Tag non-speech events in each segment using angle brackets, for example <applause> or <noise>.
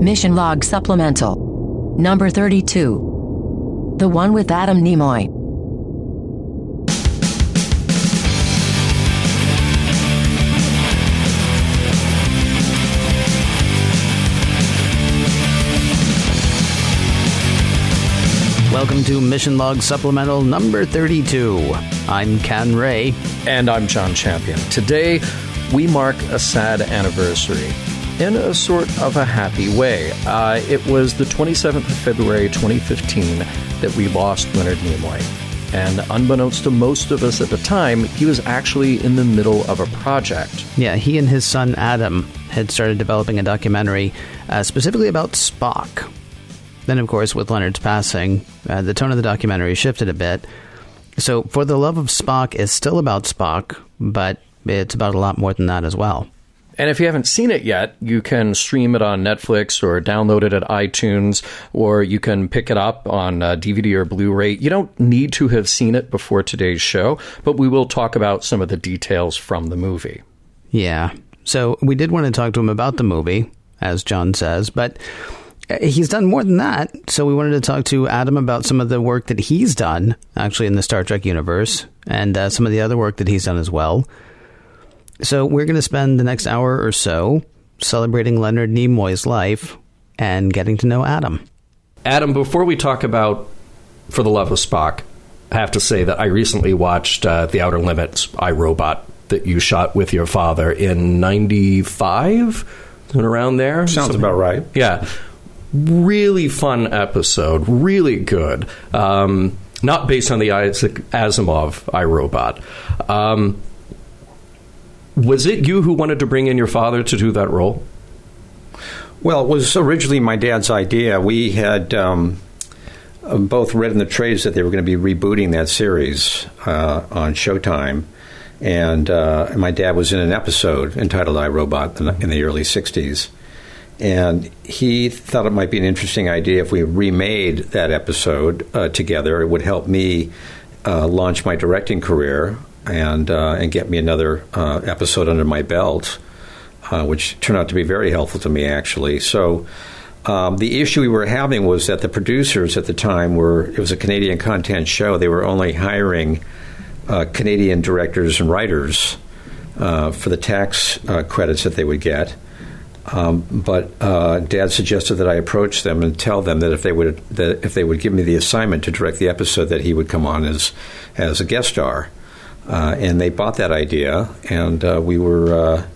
Mission Log Supplemental. Number 32. The one with Adam Nimoy. Welcome to Mission Log Supplemental number 32. I'm Ken Ray. And I'm John Champion. Today, we mark a sad anniversary in a sort of a happy way. Uh, it was the 27th of February 2015 that we lost Leonard Nimoy. And unbeknownst to most of us at the time, he was actually in the middle of a project. Yeah, he and his son Adam had started developing a documentary uh, specifically about Spock. Then, of course, with Leonard's passing, uh, the tone of the documentary shifted a bit. So, For the Love of Spock is still about Spock, but it's about a lot more than that as well. And if you haven't seen it yet, you can stream it on Netflix or download it at iTunes, or you can pick it up on uh, DVD or Blu ray. You don't need to have seen it before today's show, but we will talk about some of the details from the movie. Yeah. So we did want to talk to him about the movie, as John says, but he's done more than that. So we wanted to talk to Adam about some of the work that he's done, actually, in the Star Trek universe, and uh, some of the other work that he's done as well. So we're going to spend the next hour or so celebrating Leonard Nimoy's life and getting to know Adam. Adam, before we talk about For the Love of Spock, I have to say that I recently watched uh, The Outer Limits, I Robot, that you shot with your father in 95? Around there? Sounds about right. Yeah really fun episode, really good. Um, not based on the Isaac Asimov I Robot. Um, was it you who wanted to bring in your father to do that role? Well, it was originally my dad's idea. We had um, both read in the trades that they were going to be rebooting that series uh, on Showtime. And, uh, my dad was in an episode entitled "I Robot" in the early 60s. And he thought it might be an interesting idea if we remade that episode uh, together. It would help me uh, launch my directing career and uh, and get me another uh, episode under my belt, uh, which turned out to be very helpful to me actually. So. Um, the issue we were having was that the producers at the time were it was a Canadian content show. They were only hiring uh, Canadian directors and writers for the tax credits that they would get. Um, but uh, Dad suggested that I approach them and tell them that if they would that if they would give me the assignment to direct the episode, that he would come on as as a guest star. Uh, and they bought that idea, and uh, we were. Uh,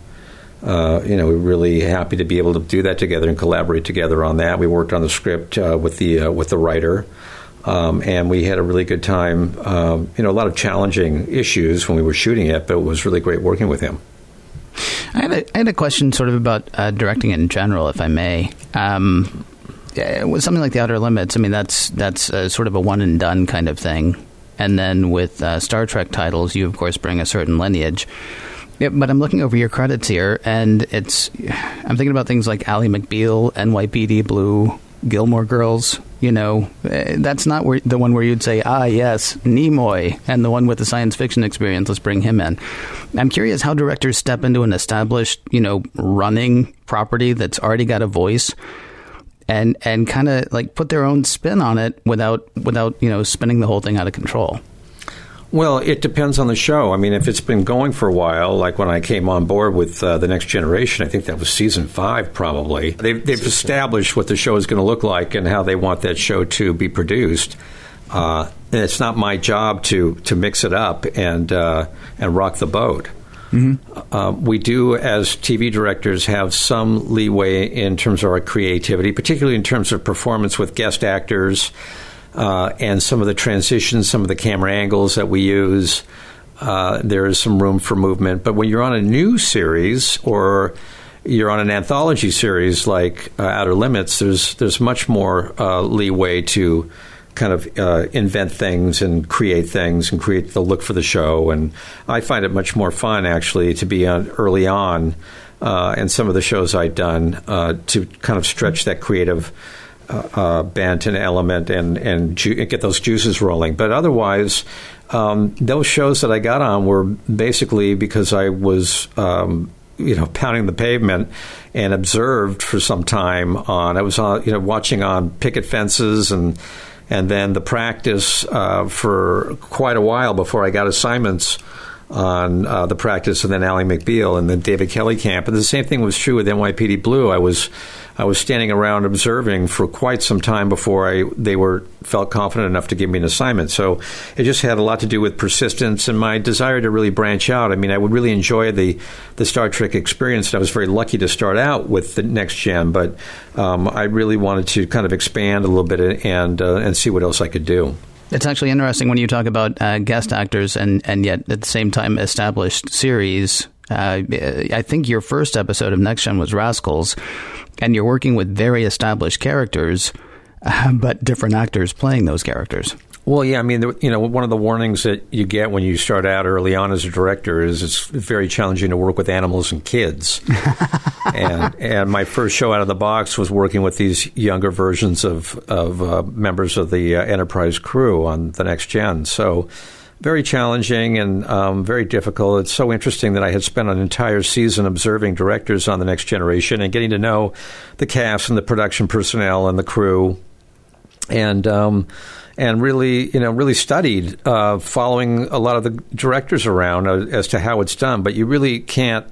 uh, you know, we were really happy to be able to do that together and collaborate together on that. We worked on the script uh, with the with the writer, um, and we had a really good time. Um, you know, a lot of challenging issues when we were shooting it, but it was really great working with him. I had a, I had a question sort of about uh, directing in general, if I may. Um, something like The Outer Limits, I mean, that's that's uh, sort of a one and done kind of thing. And then with uh, Star Trek titles, you of course bring a certain lineage. Yeah, but I'm looking over your credits here, and it's I'm thinking about things like Ally McBeal, NYPD Blue, Gilmore Girls, you know, eh, that's not where, the one where you'd say, ah, yes, Nimoy, and the one with the science fiction experience, let's bring him in. I'm curious how directors step into an established, you know, running property that's already got a voice and and kind of like put their own spin on it without without, you know, spinning the whole thing out of control. Well, it depends on the show. I mean, if it's been going for a while, like when I came on board with uh, the Next Generation, I think that was season five, probably. They've, they've established what the show is going to look like and how they want that show to be produced. Uh, and it's not my job to to mix it up and uh, and rock the boat. Mm-hmm. Uh, we do, as TV directors, have some leeway in terms of our creativity, particularly in terms of performance with guest actors uh, and some of the transitions, some of the camera angles that we use. Uh, there is some room for movement. But when you're on a new series or you're on an anthology series like uh, Outer Limits, there's there's much more uh, leeway to kind of uh, invent things and create things and create the look for the show. And I find it much more fun actually to be on early on. Uh, and some of the shows I've done uh, to kind of stretch that creative uh, uh, bent and element and and, ju- get those juices rolling. But otherwise, um, those shows that I got on were basically because I was. Um, you know, pounding the pavement and observed for some time on. I was on, you know, watching on picket fences and and then the practice uh, for quite a while before I got assignments on uh, the practice, and then Ally McBeal and then David Kelley camp. And the same thing was true with NYPD Blue. I was I was standing around observing for quite some time before I they were felt confident enough to give me an assignment. So it just had a lot to do with persistence and my desire to really branch out. I mean, I would really enjoy the the Star Trek experience. And I was very lucky to start out with the next gen, but um, I really wanted to kind of expand a little bit and uh, and see what else I could do. It's actually interesting when you talk about uh, guest actors and, and yet at the same time established series. Uh, I think your first episode of Next Gen was Rascals, and you're working with very established characters, uh, <laughs> but different actors playing those characters. Well, yeah, I mean, you know, one of the warnings that you get when you start out early on as a director is it's very challenging to work with animals and kids. <laughs> and and my first show out of the box was working with these younger versions of of uh, members of the uh, Enterprise crew on the next gen. So very challenging and um, very difficult. It's so interesting that I had spent an entire season observing directors on the next generation and getting to know the cast and the production personnel and the crew. And um, and really, you know, really studied uh, following a lot of the directors around uh, as to how it's done. But you really can't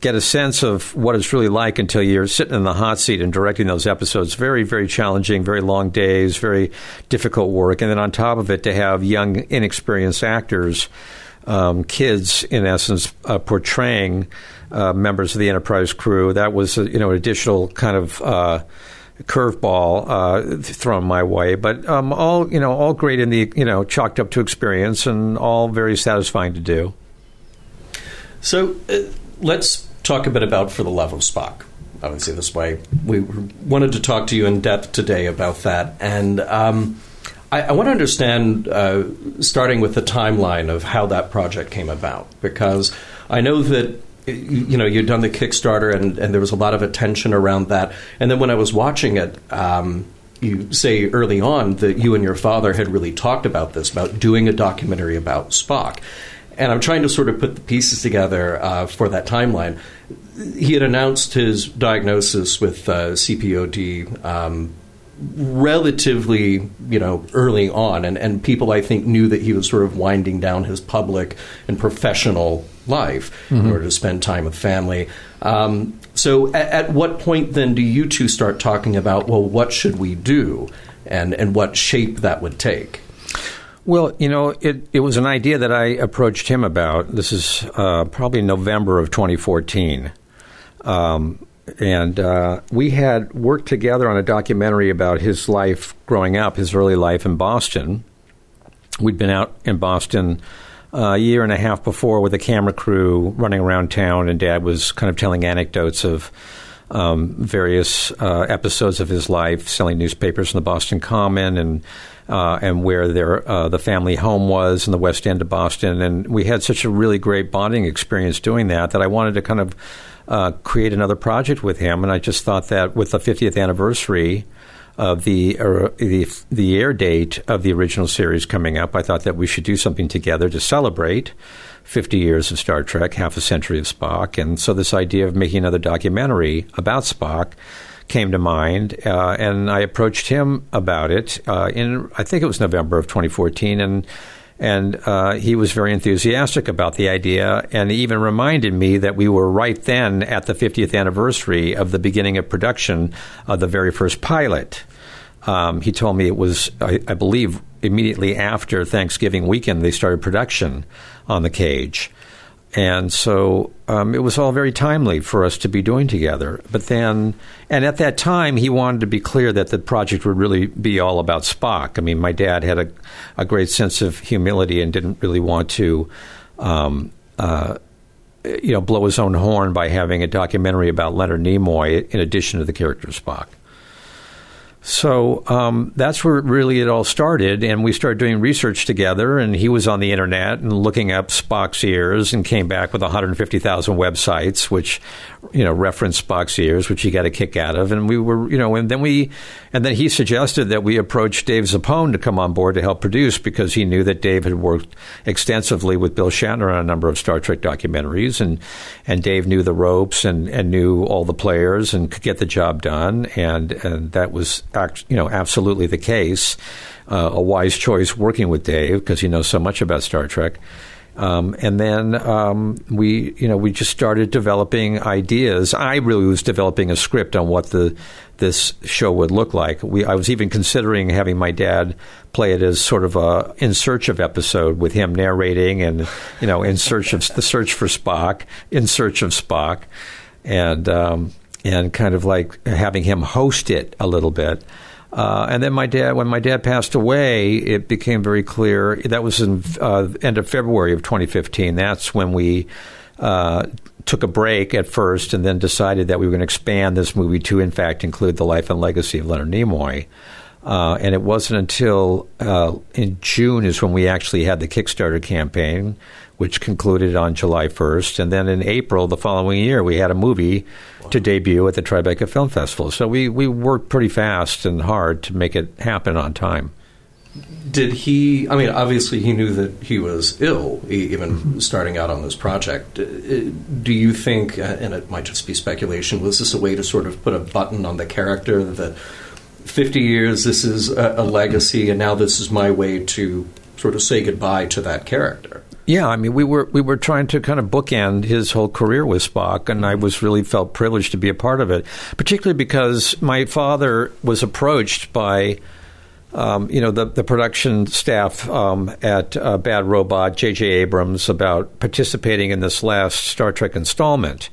get a sense of what it's really like until you're sitting in the hot seat and directing those episodes. Very, very challenging, very long days, very difficult work. And then on top of it, to have young, inexperienced actors, um, kids, in essence, uh, portraying uh, members of the Enterprise crew, that was, you know, an additional kind of uh, curveball uh, thrown my way, but um, all you know, all great in the you know, chalked up to experience, and all very satisfying to do. So uh, let's talk a bit about For the Love of Spock. I would say this way. We wanted to talk to you in depth today about that, and um, I, I, want to understand, uh, starting with the timeline of how that project came about, because I know that you know you'd done the Kickstarter and, and there was a lot of attention around that. And then when I was watching it, um, you say early on that you and your father had really talked about this, about doing a documentary about Spock. And I'm trying to sort of put the pieces together uh, for that timeline. He had announced his diagnosis with uh, COPD um, relatively, you know, early on, and, and people I think knew that he was sort of winding down his public and professional life mm-hmm. in order to spend time with family. Um, so, at, at, what point then do you two start talking about, well, what should we do, and and what shape that would take? Well, you know, it, it was an idea that I approached him about. This is uh, probably November of 2014. Um, and uh, we had worked together on a documentary about his life growing up, his early life in Boston. We'd been out in Boston uh, a year and a half before with a camera crew running around town, and Dad was kind of telling anecdotes of um, various uh, episodes of his life, selling newspapers in the Boston Common, and uh, and where their uh, the family home was in the West End of Boston. And we had such a really great bonding experience doing that that I wanted to kind of uh, create another project with him. And I just thought that with the 50th anniversary of the, uh, the, the air date of the original series coming up, I thought that we should do something together to celebrate 50 years of Star Trek, half a century of Spock. And so this idea of making another documentary about Spock came to mind, uh, and I approached him about it uh, in I think it was November of 2014, and and uh, he was very enthusiastic about the idea and even reminded me that we were right then at the 50th anniversary of the beginning of production of the very first pilot. Um, he told me it was, I, I, believe, immediately after Thanksgiving weekend they started production on the cage. And so um, it was all very timely for us to be doing together. But then, and at that time, he wanted to be clear that the project would really be all about Spock. I mean, my dad had a, a great sense of humility and didn't really want to, um, uh, you know, blow his own horn by having a documentary about Leonard Nimoy in addition to the character Spock. So um, that's where really it all started, and we started doing research together. And he was on the internet and looking up Spock's ears, and came back with 150,000 websites, which you know, reference Spock's ears, which he got a kick out of. And we were, you know, and then we, and then he suggested that we approach Dave Zappone to come on board to help produce because he knew that Dave had worked extensively with Bill Shatner on a number of Star Trek documentaries, and and Dave knew the ropes and, and knew all the players and could get the job done, and and that was, you know, absolutely the case. Uh, a wise choice working with Dave because he knows so much about Star Trek. Um, and then um, we, you know, we just started developing ideas. I really was developing a script on what the this show would look like. We, I was even considering having my dad play it as sort of a in search of episode with him narrating and you know in search of the search for Spock, in search of Spock, and um, and kind of like having him host it a little bit. Uh, and then my dad, when my dad passed away, it became very clear. That was in uh, end of February of 2015. That's when we uh, took a break at first, and then decided that we were going to expand this movie to, in fact, include the life and legacy of Leonard Nimoy. Uh, and it wasn't until uh, in June is when we actually had the Kickstarter campaign, which concluded on July 1st. And then in April the following year, we had a movie wow. to debut at the Tribeca Film Festival. So we, we worked pretty fast and hard to make it happen on time. Did he? I mean, obviously, he knew that he was ill, even mm-hmm. starting out on this project. Uh, do you think, uh, and it might just be speculation, was this a way to sort of put a button on the character that 50 years, this is a, a legacy, and now this is my way to sort of say goodbye to that character? Yeah, I mean, we were we were trying to kind of bookend his whole career with Spock, and I was really felt privileged to be a part of it, particularly because my father was approached by. Um, you know the the production staff um, at uh, Bad Robot, J.J. Abrams, about participating in this last Star Trek installment,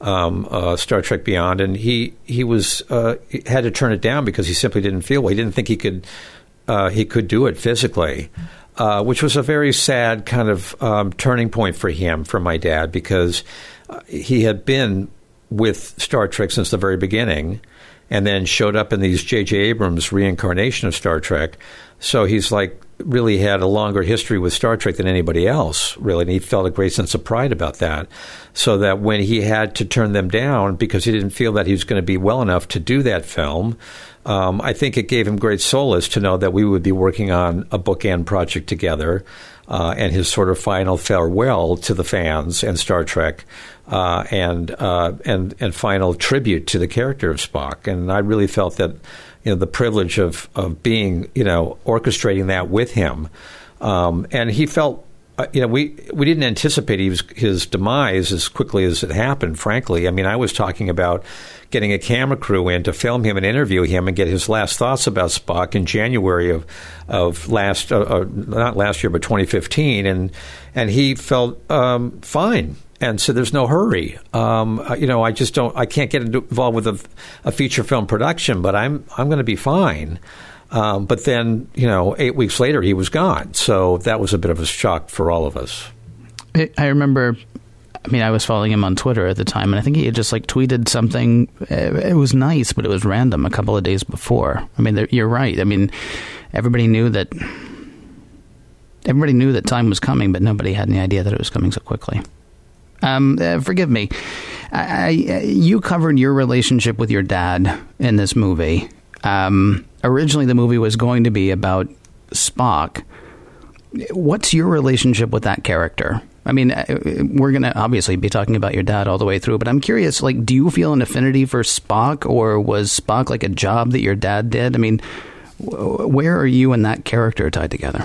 um, uh, Star Trek Beyond, and he he was uh, had to turn it down because he simply didn't feel well. He didn't think he could uh, he could do it physically uh, which was a very sad kind of um, turning point for him, for my dad, because uh, he had been with Star Trek since the very beginning and then showed up in these J.J. Abrams reincarnation of Star Trek. So he's like really had a longer history with Star Trek than anybody else, really, and he felt a great sense of pride about that. So that when he had to turn them down because he didn't feel that he was going to be well enough to do that film, um, I think it gave him great solace to know that we would be working on a bookend project together. Uh, and his sort of final farewell to the fans and Star Trek, uh, and uh, and and final tribute to the character of Spock. And I really felt that you know the privilege of of being you know orchestrating that with him, um, and he felt uh, you know, we we didn't anticipate his demise as quickly as it happened. Frankly, I mean, I was talking about getting a camera crew in to film him and interview him and get his last thoughts about Spock in January of of last uh, uh, not last year but 2015, and and he felt um, fine. And so there's no hurry. Um, uh, you know, I just don't. I can't get involved with a, a feature film production, but I'm I'm going to be fine. Um, but then, you know, eight weeks later, he was gone. So that was a bit of a shock for all of us. I remember. I mean, I was following him on Twitter at the time, and I think he had just like tweeted something. It was nice, but it was random a couple of days before. I mean, you're right. I mean, everybody knew that. Everybody knew that time was coming, but nobody had any idea that it was coming so quickly. Um, uh, forgive me. I, I, you covered your relationship with your dad in this movie. Um, originally the movie was going to be about Spock. What's your relationship with that character? I mean, uh, we're going to obviously be talking about your dad all the way through, but I'm curious, like, do you feel an affinity for Spock, or was Spock like a job that your dad did? I mean, where are you and that character tied together?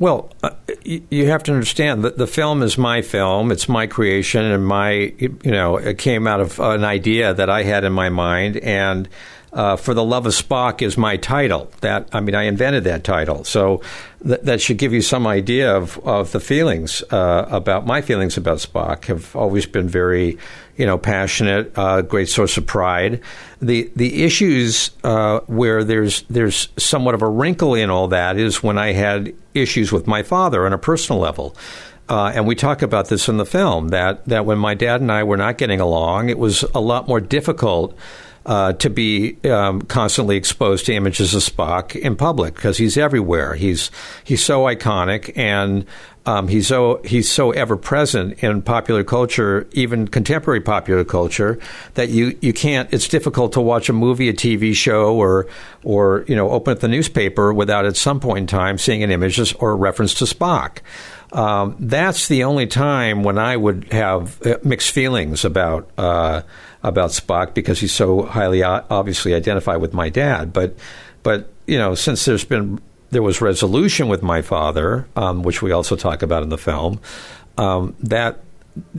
Well, uh, you have to understand that the film is my film. It's my creation, and my, you know, it came out of an idea that I had in my mind, and uh, "For the Love of Spock" is my title. That I mean, I invented that title, so th- that should give you some idea of, of the feelings uh, about my feelings about Spock. Have always been very, you know, passionate, uh, great source of pride. The the issues uh, where there's there's somewhat of a wrinkle in all that is when I had issues with my father on a personal level. Uh, and we talk about this in the film that, that when my dad and I were not getting along, it was a lot more difficult uh, to be um, constantly exposed to images of Spock in public because he's everywhere. He's he's so iconic, and um, he's so he's so ever present in popular culture, even contemporary popular culture, that you, you can't. It's difficult to watch a movie, a TV show, or or you know open up the newspaper without at some point in time seeing an image or a reference to Spock. Um, that's the only time when I would have uh, mixed feelings about uh, about Spock because he's so highly obviously identified with my dad. But but you know, since there's been there was resolution with my father, um, which we also talk about in the film, um, that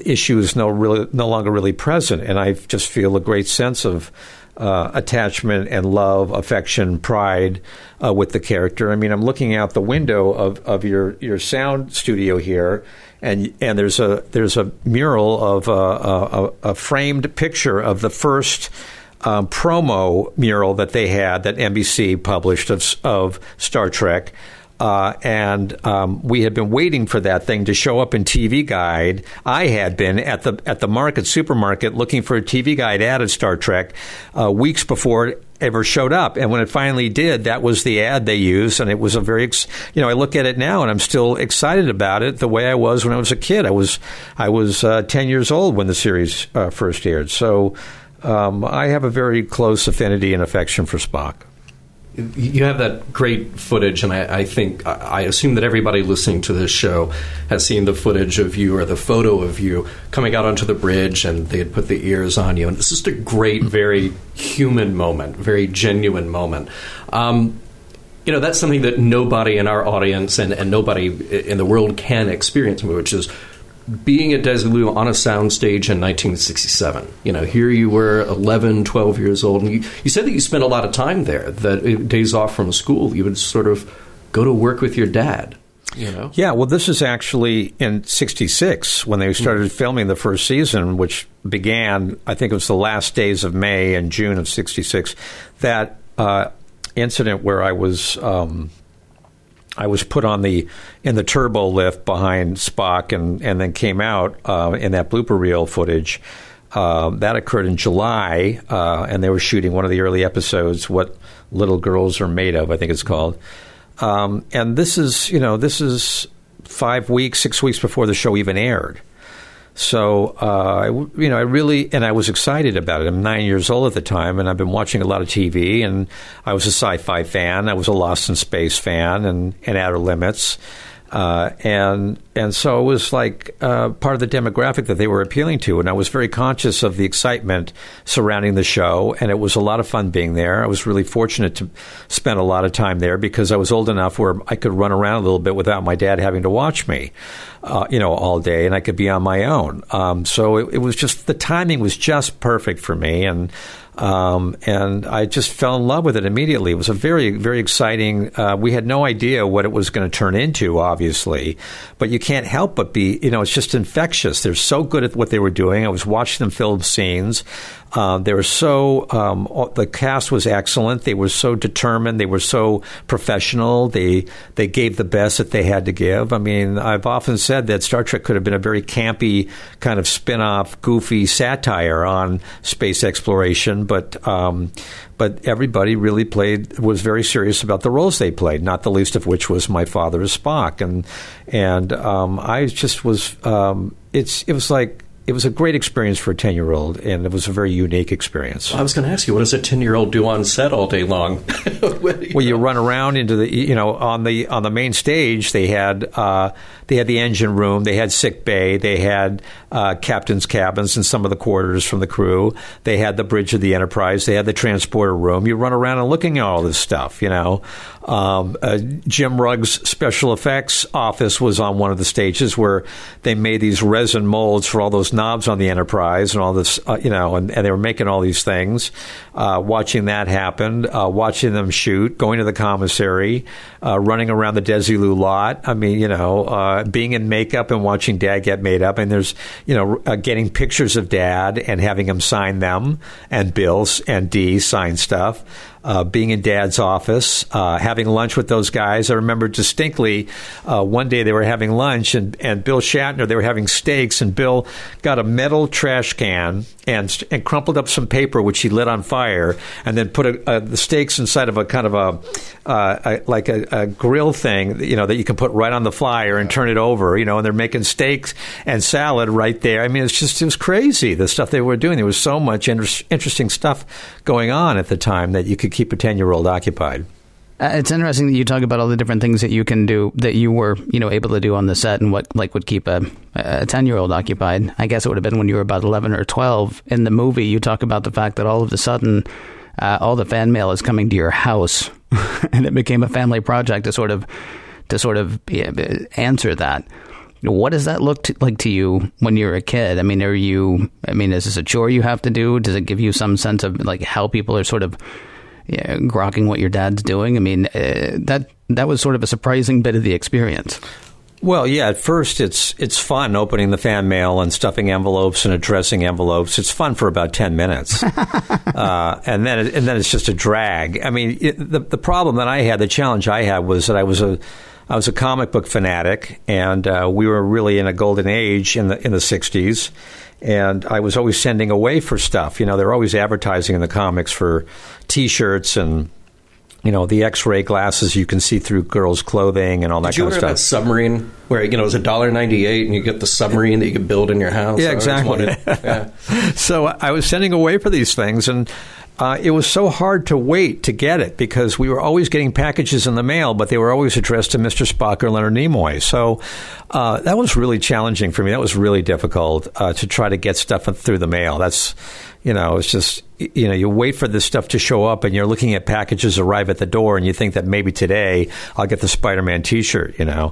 issue is no really no longer really present, and I just feel a great sense of uh, attachment and love, affection, pride uh, with the character. I mean, I'm looking out the window of, of your, your sound studio here, and and there's a there's a mural of a, a, a framed picture of the first. Um, promo mural that they had that NBC published of, of Star Trek, uh, and um, we had been waiting for that thing to show up in TV Guide. I had been at the at the market supermarket looking for a TV Guide ad of Star Trek uh, weeks before ever showed up. And when it finally did, that was the ad they used, and it was a very, you know, I look at it now and I'm still excited about it the way I was when I was a kid. I was I was uh, ten years old when the series uh, first aired, so um, I have a very close affinity and affection for Spock you have that great footage, and I, I, think I assume that everybody listening to this show has seen the footage of you or the photo of you coming out onto the bridge, and they had put the ears on you, and it's just a great, very human moment, very genuine moment. Um, you know, that's something that nobody in our audience and, and nobody in the world can experience, which is being at Desilu on a soundstage in 1967. You know, here you were 11, 12 years old, and you, you said that you spent a lot of time there, that uh, days off from school, you would sort of go to work with your dad. You know? Yeah, well, this is actually in '66 when they started mm-hmm. filming the first season, which began, I think it was the last days of May and June of '66. That uh, incident where I was um, I was put on the in the turbo lift behind Spock, and and then came out uh, in that blooper reel footage. Uh, that occurred in July, uh, and they were shooting one of the early episodes, "What Little Girls Are Made of," I think it's called. Um, and this is, you know, this is five weeks, six weeks before the show even aired. So, uh, you know, I really, and I was excited about it. I'm nine years old at the time, and I've been watching a lot of TV, and I was a sci fi fan. I was a Lost in Space fan and, and Outer Limits. Uh, and and so it was like uh, part of the demographic that they were appealing to, and I was very conscious of the excitement surrounding the show, and it was a lot of fun being there. I was really fortunate to spend a lot of time there because I was old enough where I could run around a little bit without my dad having to watch me, uh, you know, all day, and I could be on my own. Um, so it, it was just the timing was just perfect for me, and um, and I just fell in love with it immediately. It was a very, very exciting. Uh, we had no idea what it was going to turn into, obviously, but you can't help but be. You know, it's just infectious. They're so good at what they were doing. I was watching them film scenes. Uh, they were so um, the cast was excellent. They were so determined. They were so professional. They they gave the best that they had to give. I mean, I've often said that Star Trek could have been a very campy kind of spin-off, goofy satire on space exploration, but um, but everybody really played was very serious about the roles they played. Not the least of which was my father as Spock, and and um, I just was. Um, it's it was like it was a great experience for a 10 year old, and it was a very unique experience. I was going to ask you, what does a 10 year old do on set all day long? <laughs> well, you run around into the, you know, on the on the main stage, they had uh, they had the engine room, they had sick bay, they had uh, captain's cabins and some of the quarters from the crew, they had the bridge of the Enterprise, they had the transporter room. You run around and looking at all this stuff, you know. Um, uh, Jim Rugg's special effects office was on one of the stages where they made these resin molds for all those knobs on the Enterprise and all this, uh, you know, and, and, they were making all these things. Uh, watching that happen, uh, watching them shoot, going to the commissary, uh, running around the Desilu lot. I mean, you know, uh, being in makeup and watching Dad get made up, and there's, you know, getting pictures of Dad and having him sign them, and Bill's and De sign stuff. uh, being in Dad's office, uh, having lunch with those guys. I remember distinctly uh, one day they were having lunch, and, and Bill Shatner, they were having steaks, and Bill got a metal trash can and, crumpled up some paper, which he lit on fire, and then put a, a, the steaks inside of a kind of a, uh, a like a, grill thing, you know, that you can put right on the fire and turn it over, you know, and they're making steaks and salad right there. I mean, it's just, it was crazy, the stuff they were doing. There was so much inter- interesting stuff going on at the time that you could keep a 10 year old occupied. Uh, it's interesting that you talk about all the different things that you can do that you were, you know, able to do on the set, and what like would keep a a ten year old occupied. I guess it would have been when you were about eleven or twelve. In the movie, you talk about the fact that all of a sudden, uh, all the fan mail is coming to your house, <laughs> and it became a family project to sort of to sort of answer that. What does that look to, like to you when you're a kid? I mean, are you? I mean, is this a chore you have to do? Does it give you some sense of like how people are sort of yeah, grokking what your dad's doing. I mean, uh, that that was sort of a surprising bit of the experience. Well, yeah. At first, it's it's fun opening the fan mail and stuffing envelopes and addressing envelopes. It's fun for about ten minutes, <laughs> uh, and then it, and then it's just a drag. I mean, it, the the problem that I had, the challenge I had, was that I was a I was a comic book fanatic, and uh, we were really in a golden age in the in the '60s and I was always sending away for stuff. You know, they're always advertising in the comics for T-shirts and you know the X-ray glasses you can see through girls' clothing and all that Did kind of stuff. That submarine where you know it was a dollar ninety eight and you get the submarine that you can build in your house. Yeah, exactly. <laughs> yeah. so I was sending away for these things and uh, it was so hard to wait to get it because we were always getting packages in the mail, but they were always addressed to Mr. Spock or Leonard Nimoy. So uh, that was really challenging for me. That was really difficult uh, to try to get stuff through the mail. That's, you know, it's just, you know, you wait for this stuff to show up and you're looking at packages arrive at the door and you think that maybe today I'll get the Spider Man t shirt, you know.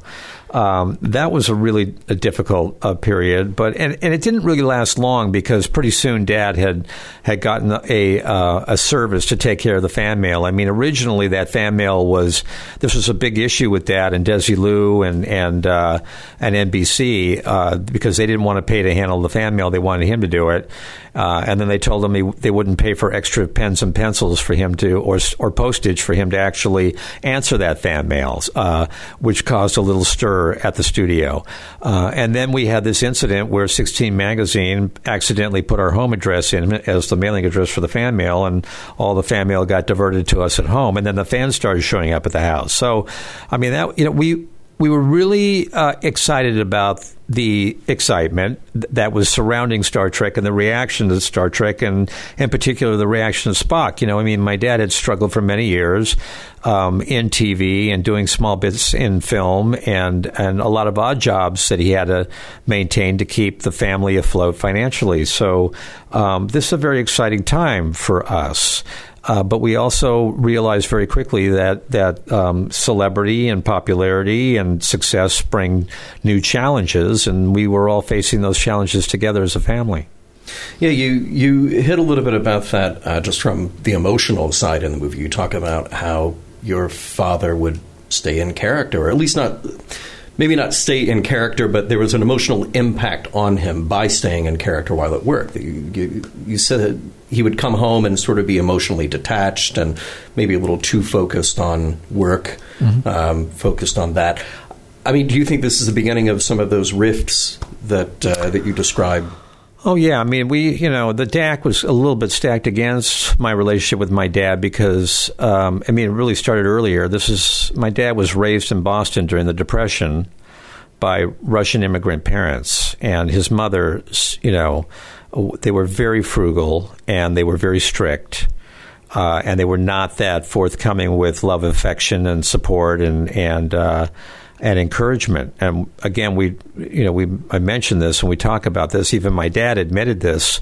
Um, that was a really a difficult uh, period, but and, and it didn't really last long because pretty soon Dad had had gotten a uh, a service to take care of the fan mail. I mean, originally that fan mail was this was a big issue with Dad and Desilu and and uh, and NBC uh, because they didn't want to pay to handle the fan mail; they wanted him to do it. Uh, and then they told him he, they wouldn't pay for extra pens and pencils for him to, or or postage for him to actually answer that fan mail, uh, which caused a little stir at the studio. Uh, and then we had this incident where 16 Magazine accidentally put our home address in as the mailing address for the fan mail, and all the fan mail got diverted to us at home. And then the fans started showing up at the house. So, I mean, that you know, we we were really uh, excited about the excitement that was surrounding Star Trek and the reaction to Star Trek, and in particular the reaction of Spock. You know, I mean, my dad had struggled for many years um, in TV and doing small bits in film, and and a lot of odd jobs that he had to maintain to keep the family afloat financially. So um, this is a very exciting time for us. Uh, but we also realized very quickly that that um, celebrity and popularity and success bring new challenges, and we were all facing those challenges together as a family. Yeah, you you hit a little bit about that uh, just from the emotional side in the movie. You talk about how your father would stay in character, or at least not maybe not stay in character, but there was an emotional impact on him by staying in character while at work. You, you, you said he would come home and sort of be emotionally detached and maybe a little too focused on work, mm-hmm. um, focused on that. I mean, do you think this is the beginning of some of those rifts that uh, that you described? Oh yeah, I mean we, you know, the DAC was a little bit stacked against my relationship with my dad because, um, I mean, it really started earlier. This is my dad was raised in Boston during the Depression by Russian immigrant parents, and his mother, you know, they were very frugal and they were very strict. Uh, and they were not that forthcoming with love, affection, and support, and and uh, and encouragement. And again, we, you know, we I mentioned this and we talk about this. Even my dad admitted this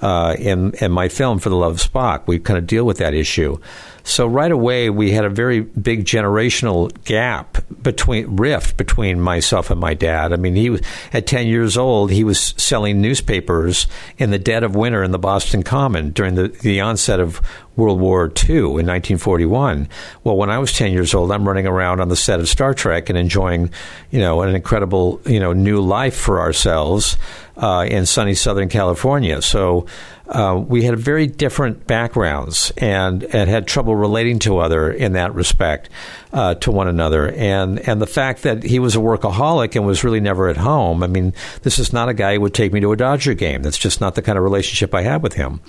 uh, in in my film for the Love of Spock. We kind of deal with that issue. So right away, we had a very big generational gap between rift between myself and my dad. I mean, he was at ten years old. He was selling newspapers in the dead of winter in the Boston Common during the, the onset of World War II in 1941. Well, when I was 10 years old, I'm running around on the set of Star Trek and enjoying, you know, an incredible, you know, new life for ourselves. Uh, in sunny Southern California. So uh, we had very different backgrounds and, and had trouble relating to other in that respect uh, to one another. And and the fact that he was a workaholic and was really never at home. I mean, this is not a guy who would take me to a Dodger game. That's just not the kind of relationship I had with him.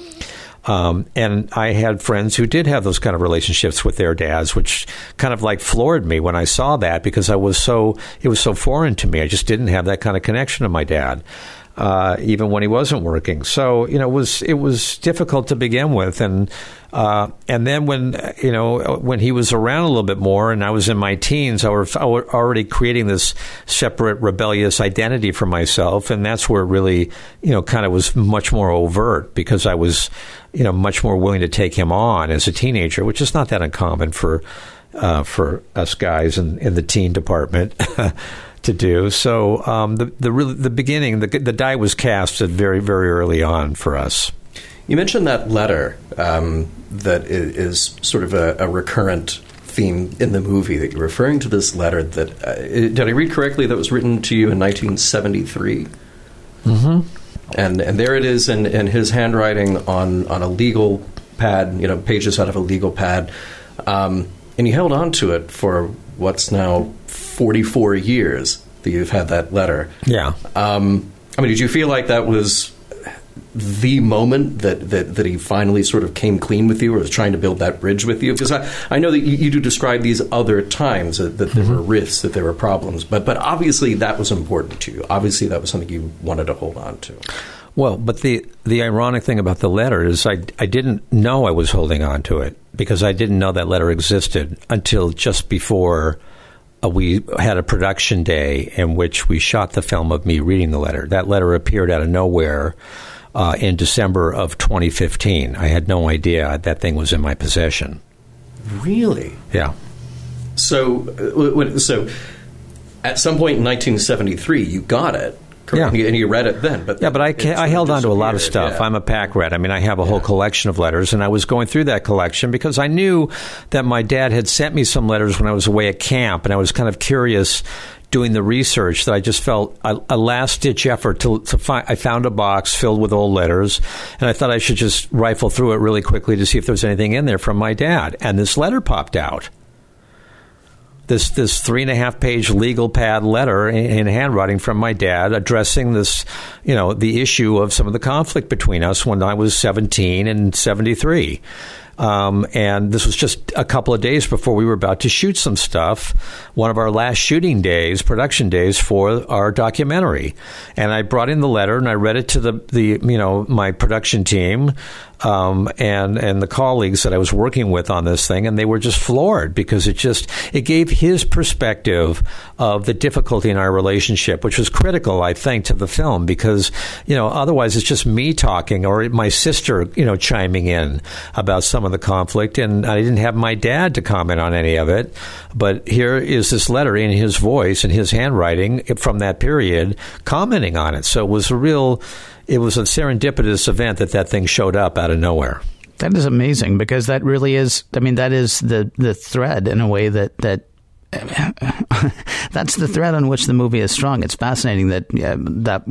Um, and I had friends who did have those kind of relationships with their dads, which kind of like floored me when I saw that because I was so it was so foreign to me. I just didn't have that kind of connection to my dad uh, even when he wasn't working. So you know, it was it was difficult to begin with, and uh, and then when you know when he was around a little bit more, and I was in my teens, I was, I was already creating this separate rebellious identity for myself, and that's where it really you know kind of was much more overt because I was you know much more willing to take him on as a teenager, which is not that uncommon for. Uh, for us guys in, in the teen department, <laughs> to do. So um, the the really, the beginning, the the die was cast very very early on for us. You mentioned that letter um, that is sort of a, a, recurrent theme in the movie. That you're referring to this letter that uh, did I read correctly? That was written to you in 1973. Mm-hmm. And and there it is in, in his handwriting on on a legal pad. You know, pages out of a legal pad. Um, and you held on to it for what's now 44 years that you've had that letter. Yeah. Um, I mean, did you feel like that was the moment that, that, that he finally sort of came clean with you or was trying to build that bridge with you? Because I, I know that you, you do describe these other times that, that there mm-hmm. were rifts, that there were problems, but, but obviously that was important to you. Obviously that was something you wanted to hold on to. Well, but the, the ironic thing about the letter is I, I didn't know I was holding on to it because I didn't know that letter existed until just before we had a production day in which we shot the film of me reading the letter. That letter appeared out of nowhere uh, in December of 2015. I had no idea that thing was in my possession. Really? Yeah. So, uh, so at some point in 1973, you got it Correct. Yeah. And you read it then. But yeah, but I, I held on to a lot of stuff. Yeah. I'm a pack rat. I mean, I have a yeah. whole collection of letters, and I was going through that collection because I knew that my dad had sent me some letters when I was away at camp, and I was kind of curious doing the research that I just felt a, a last ditch effort to, to find. I found a box filled with old letters, and I thought I should just rifle through it really quickly to see if there was anything in there from my dad. And this letter popped out this this three and a half page legal pad letter in, in, handwriting from my dad addressing this, you know, the issue of some of the conflict between us when I was 17 and 73. Um, and this was just a couple of days before we were about to shoot some stuff, one of our last shooting days, production days for our documentary. And I brought in the letter and I read it to the, the you know, my production team um, and and the colleagues that I was working with on this thing, and they were just floored because it just it gave his perspective of the difficulty in our relationship, which was critical, I think, to the film because you know otherwise it's just me talking or my sister, you know, chiming in about some of the conflict, and I didn't have my dad to comment on any of it. But here is this letter in his voice and his handwriting from that period, commenting on it. So it was a real it was a serendipitous event that that thing showed up out of nowhere. That is amazing because that really is. I mean, that is the the thread in a way that that <laughs> that's the thread on which the movie is strong. It's fascinating that uh, that,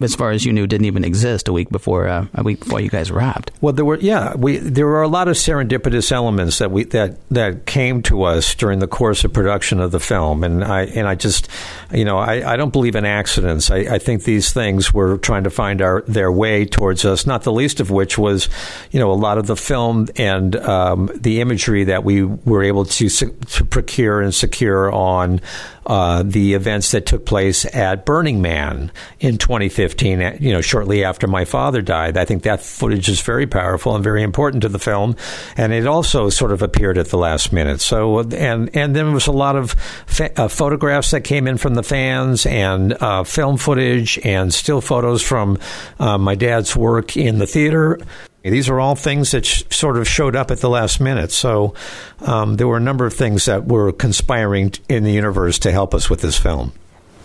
as far as you knew, didn't even exist a week before uh, a week before you guys wrapped. Well, there were yeah, we there were a lot of serendipitous elements that we that that came to us during the course of production of the film, and I and I just you know I, I don't believe in accidents. I, I think these things were trying to find our their way towards us. Not the least of which was you know a lot of the film and um, the imagery that we were able to, to procure and secure on uh, the events that took place at Burning Man in 2015, uh, you know, shortly after my father died. I think that footage is very powerful and very important to the film, and it also sort of appeared at the last minute. So, and and then there was a lot of fa- uh, photographs that came in from the fans, and uh, film footage, and still photos from uh, my dad's work in the theater. These are all things that sh- sort of showed up at the last minute. So um, there were a number of things that were conspiring in the universe to help us with this film.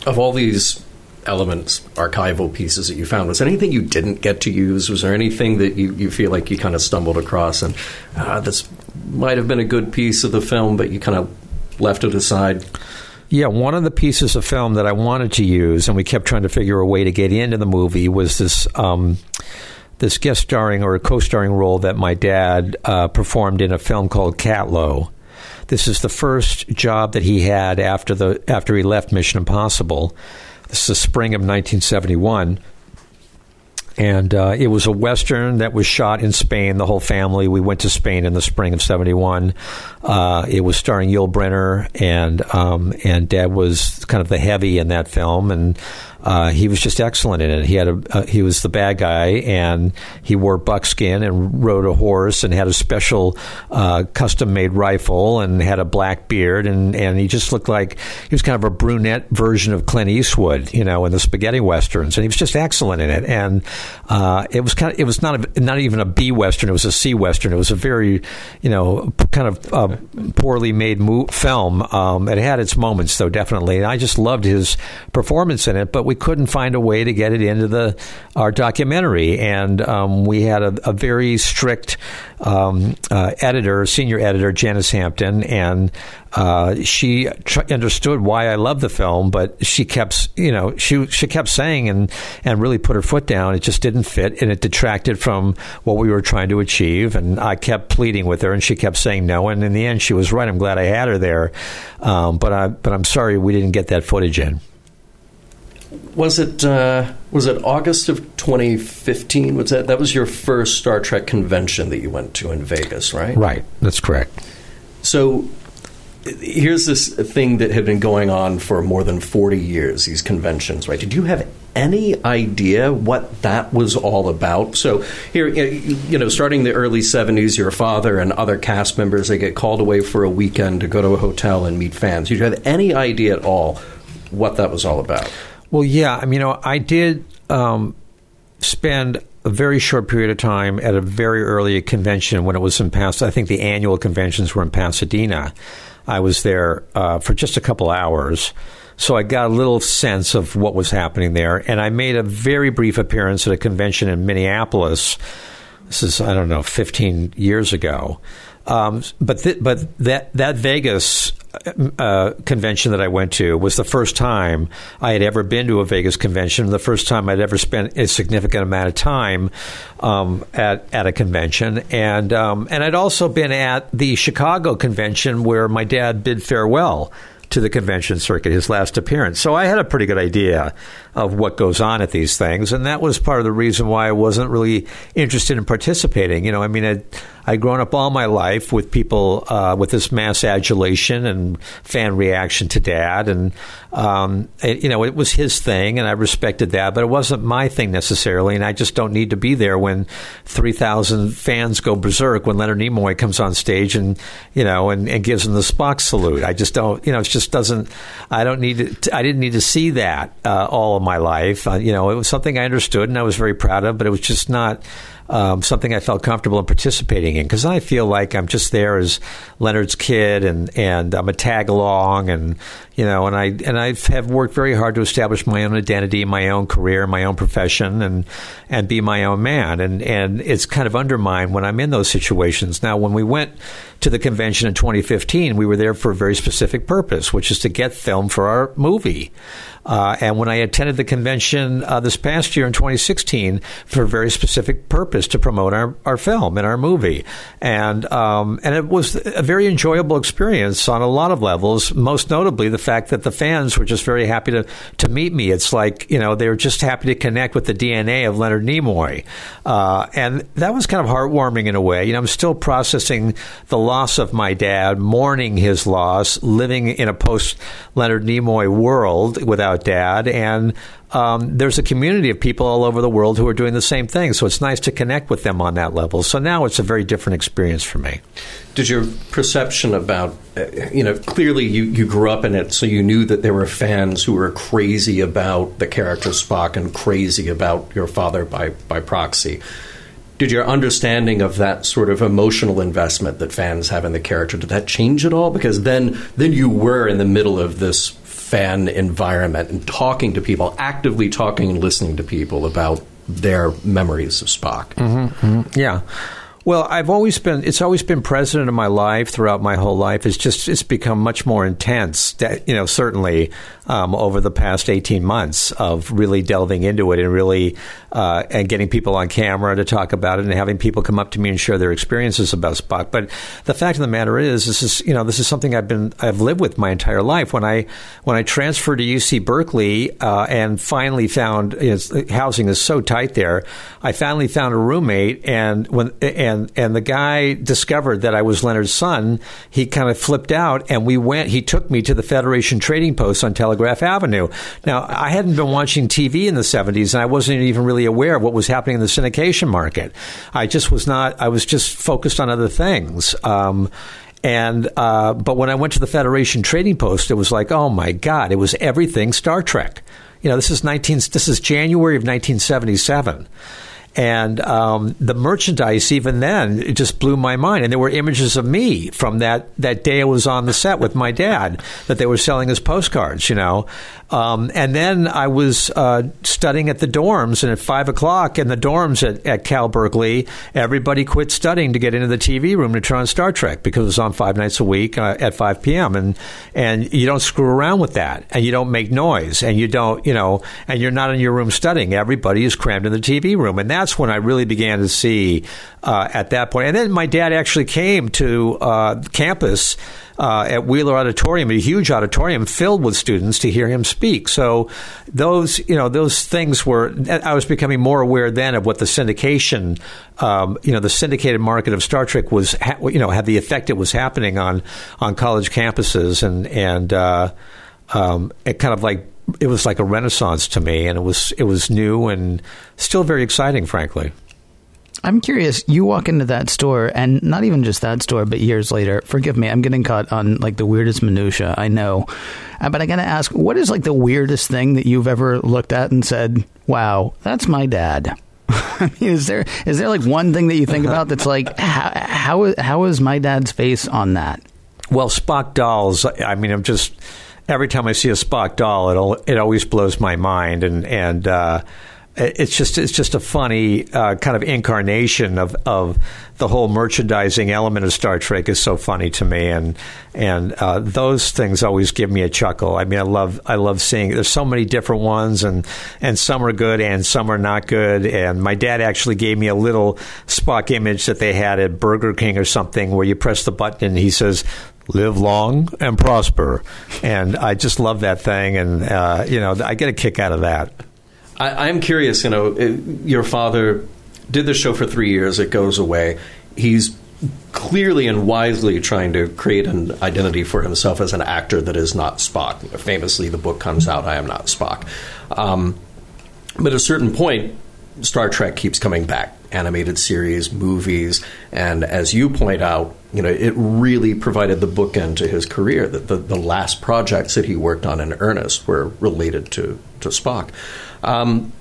Of all these elements, archival pieces that you found, was there anything you didn't get to use? Was there anything that you, you feel like you kind of stumbled across and uh, this might have been a good piece of the film, but you kind of left it aside? Yeah, one of the pieces of film that I wanted to use, and we kept trying to figure a way to get into the movie, was this. Um, this guest starring or co-starring role that my dad uh, performed in a film called Catlow. This is the first job that he had after the after he left Mission Impossible. This is the spring of 1971 and uh, it was a western that was shot in Spain. The whole family we went to Spain in the spring of '71. Uh, it was starring Yul Brynner, and um, and Dad was kind of the heavy in that film, and uh, he was just excellent in it. He had a uh, he was the bad guy, and he wore buckskin and rode a horse and had a special uh, custom made rifle and had a black beard, and and he just looked like he was kind of a brunette version of Clint Eastwood, you know, in the spaghetti westerns, and he was just excellent in it. And uh, it was kind of it was not a, not even a B western; it was a C western. It was a very you know kind of uh, poorly made mo- film. Um, it had its moments, though, definitely. And I just loved his performance in it, but we couldn't find a way to get it into the our documentary, and um, we had a, a very strict um, uh, editor, senior editor, Janice Hampton, and uh, she tr- understood why I loved the film, but she kept, you know, she she kept saying and and really put her foot down. It just didn't fit, and it detracted from what we were trying to achieve. And I kept pleading with her, and she kept saying no. And in the end, she was right. I'm glad I had her there, um, but I but I'm sorry we didn't get that footage in. Was it uh, was it August of 2015? Was that that was your first Star Trek convention that you went to in Vegas, right? Right, that's correct. So here's this thing that had been going on for more than 40 years these conventions right did you have any idea what that was all about so here you know starting the early 70s your father and other cast members they get called away for a weekend to go to a hotel and meet fans did you have any idea at all what that was all about well, yeah. I mean, you know, I did um, spend a very short period of time at a very early convention when it was in Pasadena. I think the annual conventions were in Pasadena. I was there uh, for just a couple hours. So I got a little sense of what was happening there. And I made a very brief appearance at a convention in Minneapolis. This is, I don't know, 15 years ago. Um, but th- but that that Vegas uh, convention that I went to was the first time I had ever been to a Vegas convention. The first time I'd ever spent a significant amount of time um, at at a convention, and um, and I'd also been at the Chicago convention where my dad bid farewell to the convention circuit, his last appearance. So I had a pretty good idea of what goes on at these things, and that was part of the reason why I wasn't really interested in participating. You know, I mean, I'd, I'd grown up all my life with people uh, with this mass adulation and fan reaction to Dad, and um, it, you know, it was his thing, and I respected that, but it wasn't my thing necessarily, and I just don't need to be there when three thousand fans go berserk when Leonard Nimoy comes on stage and you know and, and gives them the Spock salute. I just don't, you know, it just doesn't. I don't need to. I didn't need to see that uh, all of my life. Uh, you know, it was something I understood and I was very proud of, but it was just not um, something I felt comfortable in participating in because I feel like I'm just there as Leonard's kid and and I'm a tag along and you know and I and I have worked very hard to establish my own identity, my own career, my own profession, and and be my own man. And and it's kind of undermined when I'm in those situations. Now, when we went to the convention in 2015, we were there for a very specific purpose, which is to get film for our movie. Uh, and when I attended the convention uh, this past year in 2016 for a very specific purpose to promote our, our film and our movie, and um, and it was a very enjoyable experience on a lot of levels. Most notably, the fact that the fans were just very happy to to meet me. It's like you know they were just happy to connect with the DNA of Leonard Nimoy, uh, and that was kind of heartwarming in a way. You know, I'm still processing the loss of my dad, mourning his loss, living in a post Leonard Nimoy world without about dad, and um, there's a community of people all over the world who are doing the same thing. So it's nice to connect with them on that level. So now it's a very different experience for me. Did your perception about, uh, you know, clearly you, you grew up in it, so you knew that there were fans who were crazy about the character Spock and crazy about your father by, by proxy did your understanding of that sort of emotional investment that fans have in the character did that change at all because then then you were in the middle of this fan environment and talking to people, actively talking and listening to people about their memories of Spock. Mm-hmm, mm-hmm. Yeah. Well, I've always been. It's always been present in my life throughout my whole life. It's just it's become much more intense. You know, certainly um, over the past eighteen months of really delving into it and really uh, and getting people on camera to talk about it and having people come up to me and share their experiences about Spock. But the fact of the matter is, this is you know this is something I've been I've lived with my entire life. When I when I transferred to UC Berkeley uh, and finally found you know, housing is so tight there, I finally found a roommate and when and and and the guy discovered that I was Leonard's son, he kind of flipped out, and we went. He took me to the Federation Trading Post on Telegraph Avenue. Now, I hadn't been watching TV in the '70s, and I wasn't even really aware of what was happening in the syndication market. I just was not. I was just focused on other things. Um, and uh, but when I went to the Federation Trading Post, it was like, oh my God, it was everything Star Trek. You know, this is nineteen. This is January of 1977 and um, the merchandise even then it just blew my mind. And there were images of me from that that day i was on the set with my dad that they were selling as postcards you know um, and then i was uh, studying at the dorms and at five o'clock in the dorms at, at cal berkeley everybody quit studying to get into the tv room to turn on star trek because it was on five nights a week uh, at 5 p.m and and you don't screw around with that and you don't make noise and you don't you know and you're not in your room studying everybody is crammed in the tv room and that's when I really began to see uh, at that point. And then my dad actually came to uh, campus. Uh, at Wheeler Auditorium, a huge auditorium filled with students to hear him speak. So those, you know, those things were. I was becoming more aware then of what the syndication, um, you know, the syndicated market of Star Trek was, you know, had the effect it was happening on on college campuses, and and uh, um, it kind of like it was like a renaissance to me, and it was it was new and still very exciting, frankly. I'm curious. You walk into that store, and not even just that store, but years later. Forgive me, I'm getting caught on like the weirdest minutia. I know, uh, but I gotta ask, what is like the weirdest thing that you've ever looked at and said, "Wow, that's my dad." <laughs> I mean, is there is there like one thing that you think about that's like <laughs> how how, how is my dad's face on that? Well, Spock dolls. I mean, I'm just every time I see a Spock doll, it it always blows my mind, and and uh, it's just it's just a funny uh, kind of incarnation of, of the whole merchandising element of Star Trek is so funny to me, and and uh, those things always give me a chuckle. I mean, I love I love seeing. There's so many different ones, and and some are good and some are not good. And my dad actually gave me a little Spock image that they had at Burger King or something, where you press the button and he says, live long and prosper. And I just love that thing, and uh, you know, I get a kick out of that. I, am curious. You know, it, your father did the show for three years. It goes away. He's clearly and wisely trying to create an identity for himself as an actor that is not Spock. Famously, the book comes out, "I am not Spock." Um, but at a certain point, Star Trek keeps coming back animated series, movies, and as you point out, you know, it really provided the bookend to his career. That the, the last projects that he worked on in earnest were related to, to Spock. Um,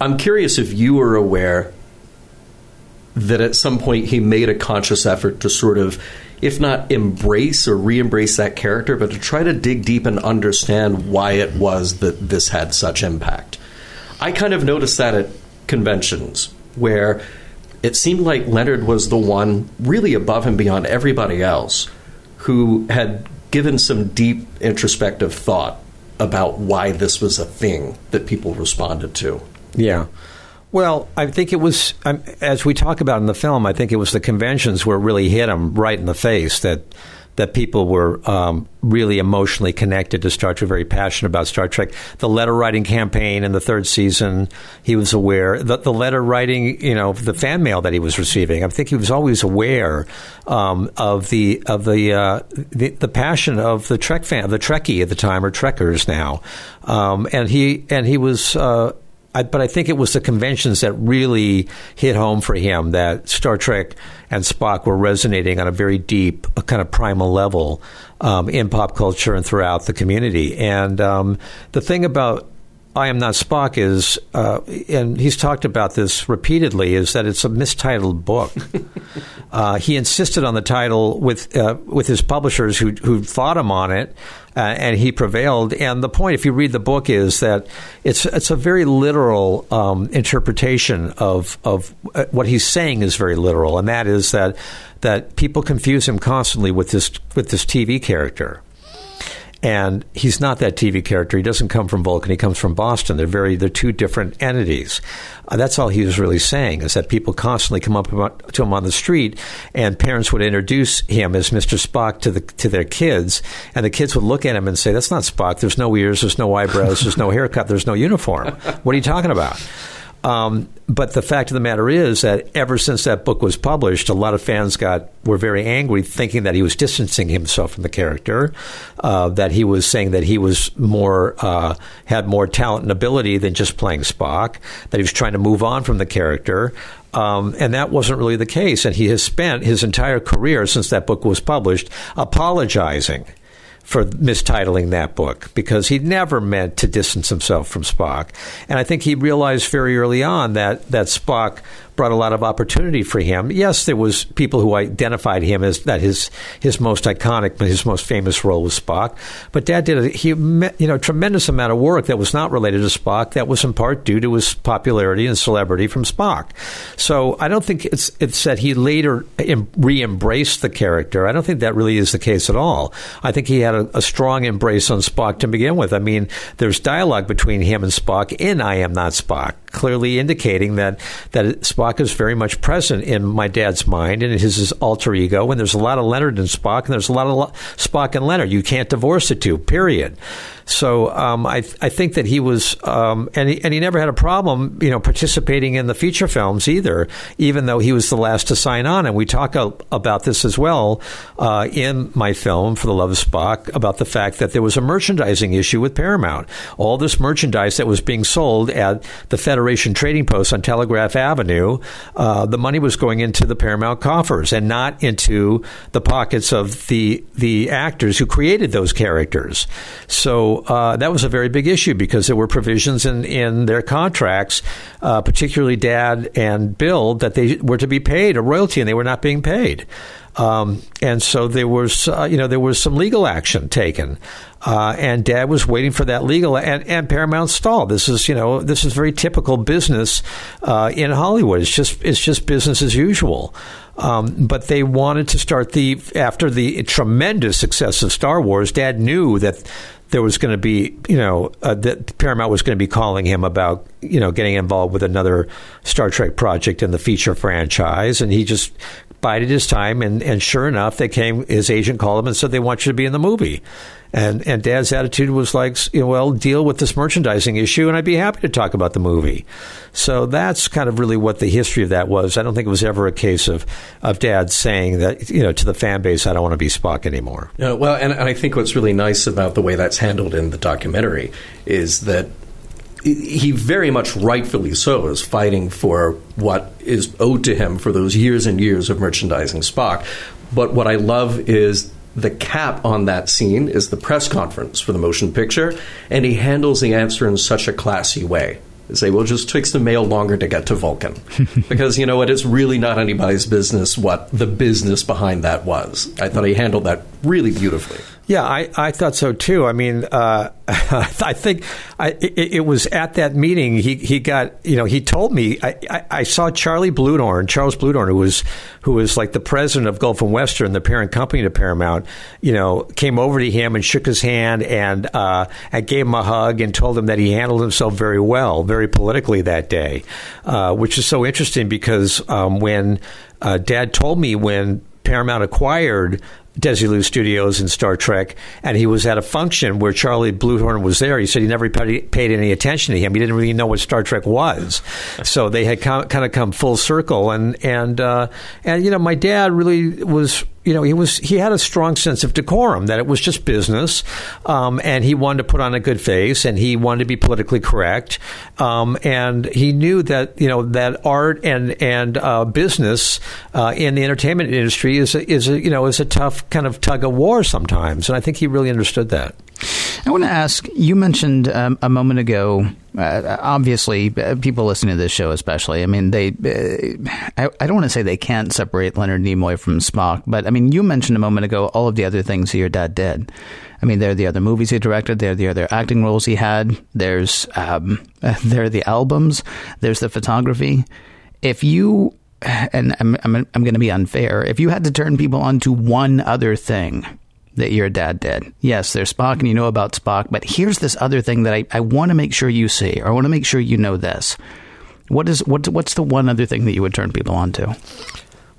I'm curious if you were aware that at some point he made a conscious effort to sort of, if not embrace or re embrace that character, but to try to dig deep and understand why it was that this had such impact. I kind of noticed that at conventions where it seemed like Leonard was the one really above and beyond everybody else who had given some deep introspective thought about why this was a thing that people responded to. Yeah. Well, I think it was, um, as we talk about in the film, I think it was the conventions where it really hit him right in the face that that people were um, really emotionally connected to Star Trek, very passionate about Star Trek. The letter writing campaign in the third season, he was aware. The, the letter writing, you know, the fan mail that he was receiving. I think he was always aware um, of the of the, uh, the, the passion of the Trek fan, of the Trekkie at the time, or Trekkers now. Um, and he and he was. Uh, I, but I think it was the conventions that really hit home for him that Star Trek and Spock were resonating on a very deep, a kind of primal level um, in pop culture and throughout the community. And um, the thing about I Am Not Spock is, uh, and he's talked about this repeatedly, is that it's a mistitled book. <laughs> uh, he insisted on the title with uh, with his publishers who who fought him on it, uh, and he prevailed. And the point, if you read the book, is that it's it's a very literal um, interpretation of of uh, what he's saying is very literal, and that is that that people confuse him constantly with this with this TV character and he's not that TV character. He doesn't come from Vulcan. He comes from Boston. They're very they're two different entities. Uh, that's all he was really saying is that people constantly come up to him on the street, and parents would introduce him as Mr. Spock to the to their kids, and the kids would look at him and say, "That's not Spock. There's no ears. There's no eyebrows. There's no haircut. There's no uniform. What are you talking about?" Um, but the fact of the matter is that ever since that book was published, a lot of fans got were very angry, thinking that he was distancing himself from the character, uh, that he was saying that he was more uh, had more talent and ability than just playing Spock, that he was trying to move on from the character. Um, and that wasn't really the case. And he has spent his entire career since that book was published apologizing for mistitling that book because he never meant to distance himself from Spock. And I think he realized very early on that, that Spock brought a lot of opportunity for him. Yes, there was people who identified him as that his his most iconic, his most famous role was Spock. But Dad did a he, you know tremendous amount of work that was not related to Spock. That was in part due to his popularity and celebrity from Spock. So I don't think it's it's that he later re-embraced the character. I don't think that really is the case at all. I think he had a, a strong embrace on Spock to begin with. I mean, there's dialogue between him and Spock in I Am Not Spock, clearly indicating that that Spock Spock is very much present in my dad's mind and his, his alter ego. And there's a lot of Leonard and Spock, and there's a lot of Spock and Leonard. You can't divorce the two. Period. So um, I I think that he was um, and he, and he never had a problem you know participating in the feature films either, even though he was the last to sign on. And we talk a, about this as well uh, in my film for the Love of Spock about the fact that there was a merchandising issue with Paramount. All this merchandise that was being sold at the Federation Trading Post on Telegraph Avenue, uh, the money was going into the Paramount coffers and not into the pockets of the the actors who created those characters. So uh, that was a very big issue because there were provisions in, in their contracts, uh, particularly Dad and Bill, that they were to be paid a royalty and they were not being paid. Um, and so there was, uh, you know, there was some legal action taken, uh, and Dad was waiting for that legal, and, and Paramount stalled. This is, you know, this is very typical business uh, in Hollywood. It's just, it's just business as usual. Um, but they wanted to start the after the tremendous success of Star Wars. Dad knew that there was going to be, you know, uh, that Paramount was going to be calling him about, you know, getting involved with another Star Trek project in the feature franchise, and he just bided his time. And, and sure enough, they came. His agent called him and said they want you to be in the movie. And and Dad's attitude was like, well, deal with this merchandising issue, and I'd be happy to talk about the movie. So that's kind of really what the history of that was. I don't think it was ever a case of of Dad saying that you know to the fan base, I don't want to be Spock anymore. Yeah, well, and, and I think what's really nice about the way that's handled in the documentary is that he very much rightfully so is fighting for what is owed to him for those years and years of merchandising Spock. But what I love is the cap on that scene is the press conference for the motion picture, and he handles the answer in such a classy way. They say, well, just takes the mail longer to get to Vulcan. <laughs> because, you know, what, it is really not anybody's business what the business behind that was. I thought he handled that really beautifully. Yeah, I, I thought so too. I mean, uh, <laughs> I think I, it, it, was at that meeting he, he got you know he told me I, I, I, saw Charlie Bluhdorn Charles Bluhdorn who was who was like the president of Gulf and Western the parent company to Paramount you know came over to him and shook his hand and uh, and gave him a hug and told him that he handled himself very well very politically that day, uh, which is so interesting because um, when uh, Dad told me when Paramount acquired Desilu Studios in Star Trek, and he was at a function where Charlie Bluhdorn was there. He said he never paid any attention to him. He didn't really know what Star Trek was. <laughs> so they had kind of come full circle, and and uh, and you know, my dad really was you know, he was he had a strong sense of decorum that it was just business, um, and he wanted to put on a good face, and he wanted to be politically correct, um, and he knew that you know that art and and uh, business uh, in the entertainment industry is a, is a, you know is a tough kind of tug of war sometimes, and I think he really understood that. I want to ask. You mentioned um, a moment ago. Uh, obviously, uh, people listening to this show, especially, I mean, they. Uh, I, I, don't want to say they can't separate Leonard Nimoy from Spock, but I mean, you mentioned a moment ago all of the other things that your dad did. I mean, there are the other movies he directed. There are the other acting roles he had. There's um, <laughs> there are the albums. There's the photography. If you and I'm I'm, I'm going to be unfair. If you had to turn people onto one other thing that your dad did. Yes, there's Spock and you know about Spock, but here's this other thing that I, I want to make sure you see, or I want to make sure you know this. What is what what's the one other thing that you would turn people on to?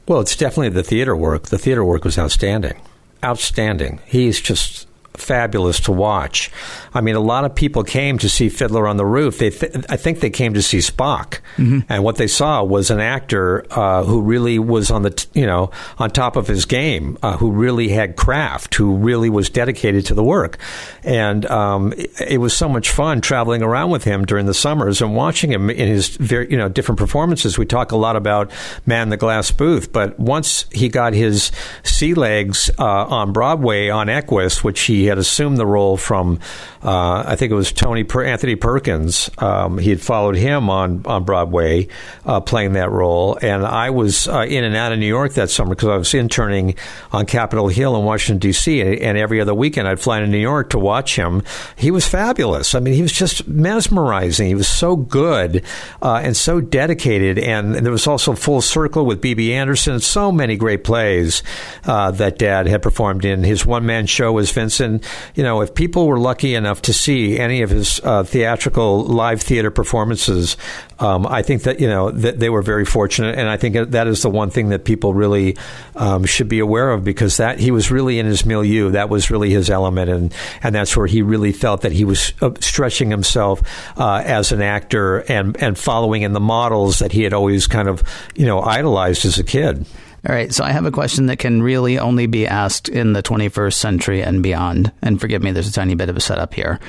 Well, it's definitely the theater work. The theater work was outstanding. Outstanding. He's just fabulous to watch. I mean, a lot of people came to see Fiddler on the Roof. They th- I think they came to see Spock, mm-hmm. and what they saw was an actor uh, who really was on the t- you know on top of his game, uh, who really had craft, who really was dedicated to the work, and um, it, it, was so much fun traveling around with him during the summers and watching him in his very you know different performances. We talk a lot about Man the Glass Booth, but once he got his sea legs uh, on Broadway on Equus, which he he had assumed the role from, uh, I think it was Tony per- Anthony Perkins. Um, he had followed him on on Broadway, uh, playing that role, and I was uh, in and out of New York that summer because I was interning on Capitol Hill in Washington D.C. And every other weekend I'd fly to New York to watch him. He was fabulous. I mean, he was just mesmerizing. He was so good uh, and so dedicated, and there was also Full Circle with Bibi Andersson. So many great plays uh, that Dad had performed in. His one man show was Vincent you know, if people were lucky enough to see any of his uh, theatrical live theater performances, um, I think that you know that they were very fortunate, and I think that is the one thing that people really um, should be aware of because that he was really in his milieu. That was really his element, and and that's where he really felt that he was uh, stretching himself uh, as an actor and and following in the models that he had always kind of you know idolized as a kid. All right, so I have a question that can really only be asked in the 21st century and beyond. And forgive me, there's a tiny bit of a setup here.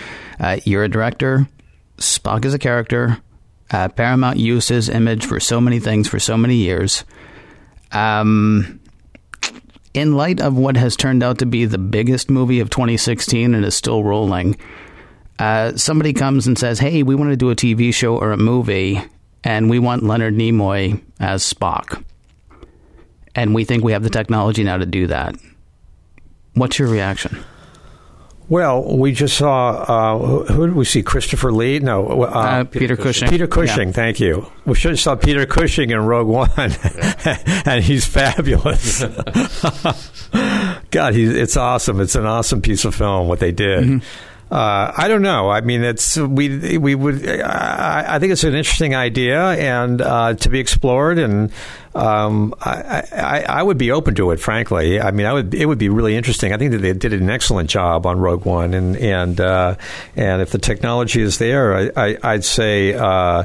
Uh, you're a director, Spock is a character, uh, Paramount used his image for so many things for so many years. Um, in light of what has turned out to be the biggest movie of 2016 and is still rolling, uh, somebody comes and says, Hey, we want to do a TV show or a movie, and we want Leonard Nimoy as Spock and we think we have the technology now to do that. What's your reaction? Well, we just saw uh, who, did we see? Christopher Lee? No, uh, uh, Peter, Peter, Cushing. Peter Cushing. Yeah. Thank you. We should have saw Peter Cushing in Rogue One, <laughs> and he's fabulous. <laughs> God, he's, it's awesome. It's an awesome piece of film what they did. Mm-hmm. Uh, I don't know. I mean, it's we we would. I, I think it's an interesting idea and uh, to be explored, and um, I, I, I, would be open to it, frankly. I mean, I would. It would be really interesting. I think that they did an excellent job on Rogue One, and and uh, and if the technology is there, I, would say uh,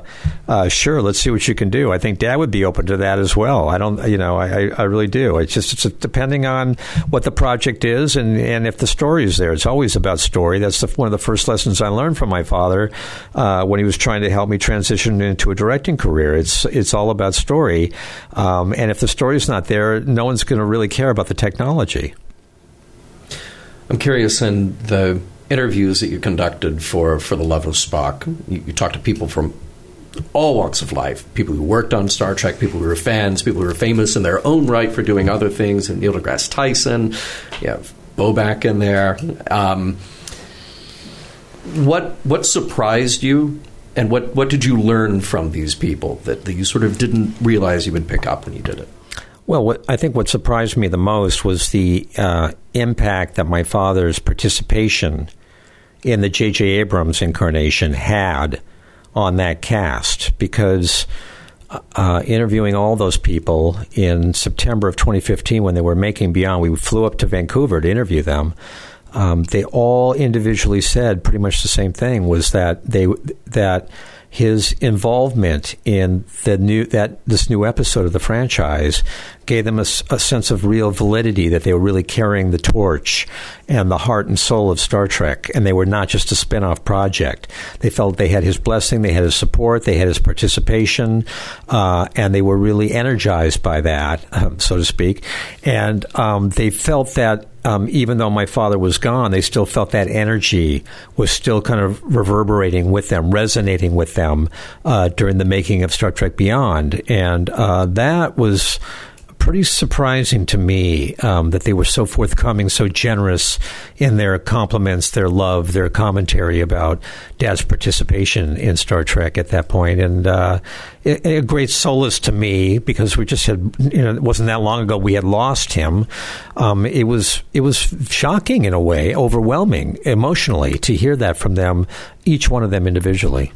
uh, sure. Let's see what you can do. I think Dad would be open to that as well. I don't, you know, I, I really do. It's just it's depending on what the project is and and if the story is there. It's always about story. That's the, one of the first lessons I learned from my father uh, when he was trying to help me transition into a directing career. It's it's all about story. Um, and if the story's not there, no one's going to really care about the technology. I'm curious in the interviews that you conducted for, for The Love of Spock, you, you talked to people from all walks of life people who worked on Star Trek, people who were fans, people who were famous in their own right for doing other things, and Neil deGrasse Tyson, you have Bobak in there. Um, what what surprised you and what, what did you learn from these people that, that you sort of didn't realize you would pick up when you did it? Well, what, I think what surprised me the most was the uh, impact that my father's participation in the J.J. Abrams incarnation had on that cast because uh, interviewing all those people in September of 2015 when they were making Beyond, we flew up to Vancouver to interview them um, they all individually said pretty much the same thing was that they that his involvement in the new that this new episode of the franchise gave them a, a, sense of real validity that they were really carrying the torch and the heart and soul of Star Trek, and they were not just a spin off project. They felt they had his blessing, they had his support, they had his participation, uh, and they were really energized by that, um, so to speak. And um, they felt that um, even though my father was gone, they still felt that energy was still kind of reverberating with them, resonating with them uh, during the making of Star Trek Beyond. And uh, that was pretty surprising to me um, that they were so forthcoming, so generous in their compliments, their love, their commentary about Dad's participation in Star Trek at that point, and uh, a, great solace to me because we just had, you know, it wasn't that long ago we had lost him. Um, it was it was shocking in a way, overwhelming emotionally to hear that from them, each one of them individually.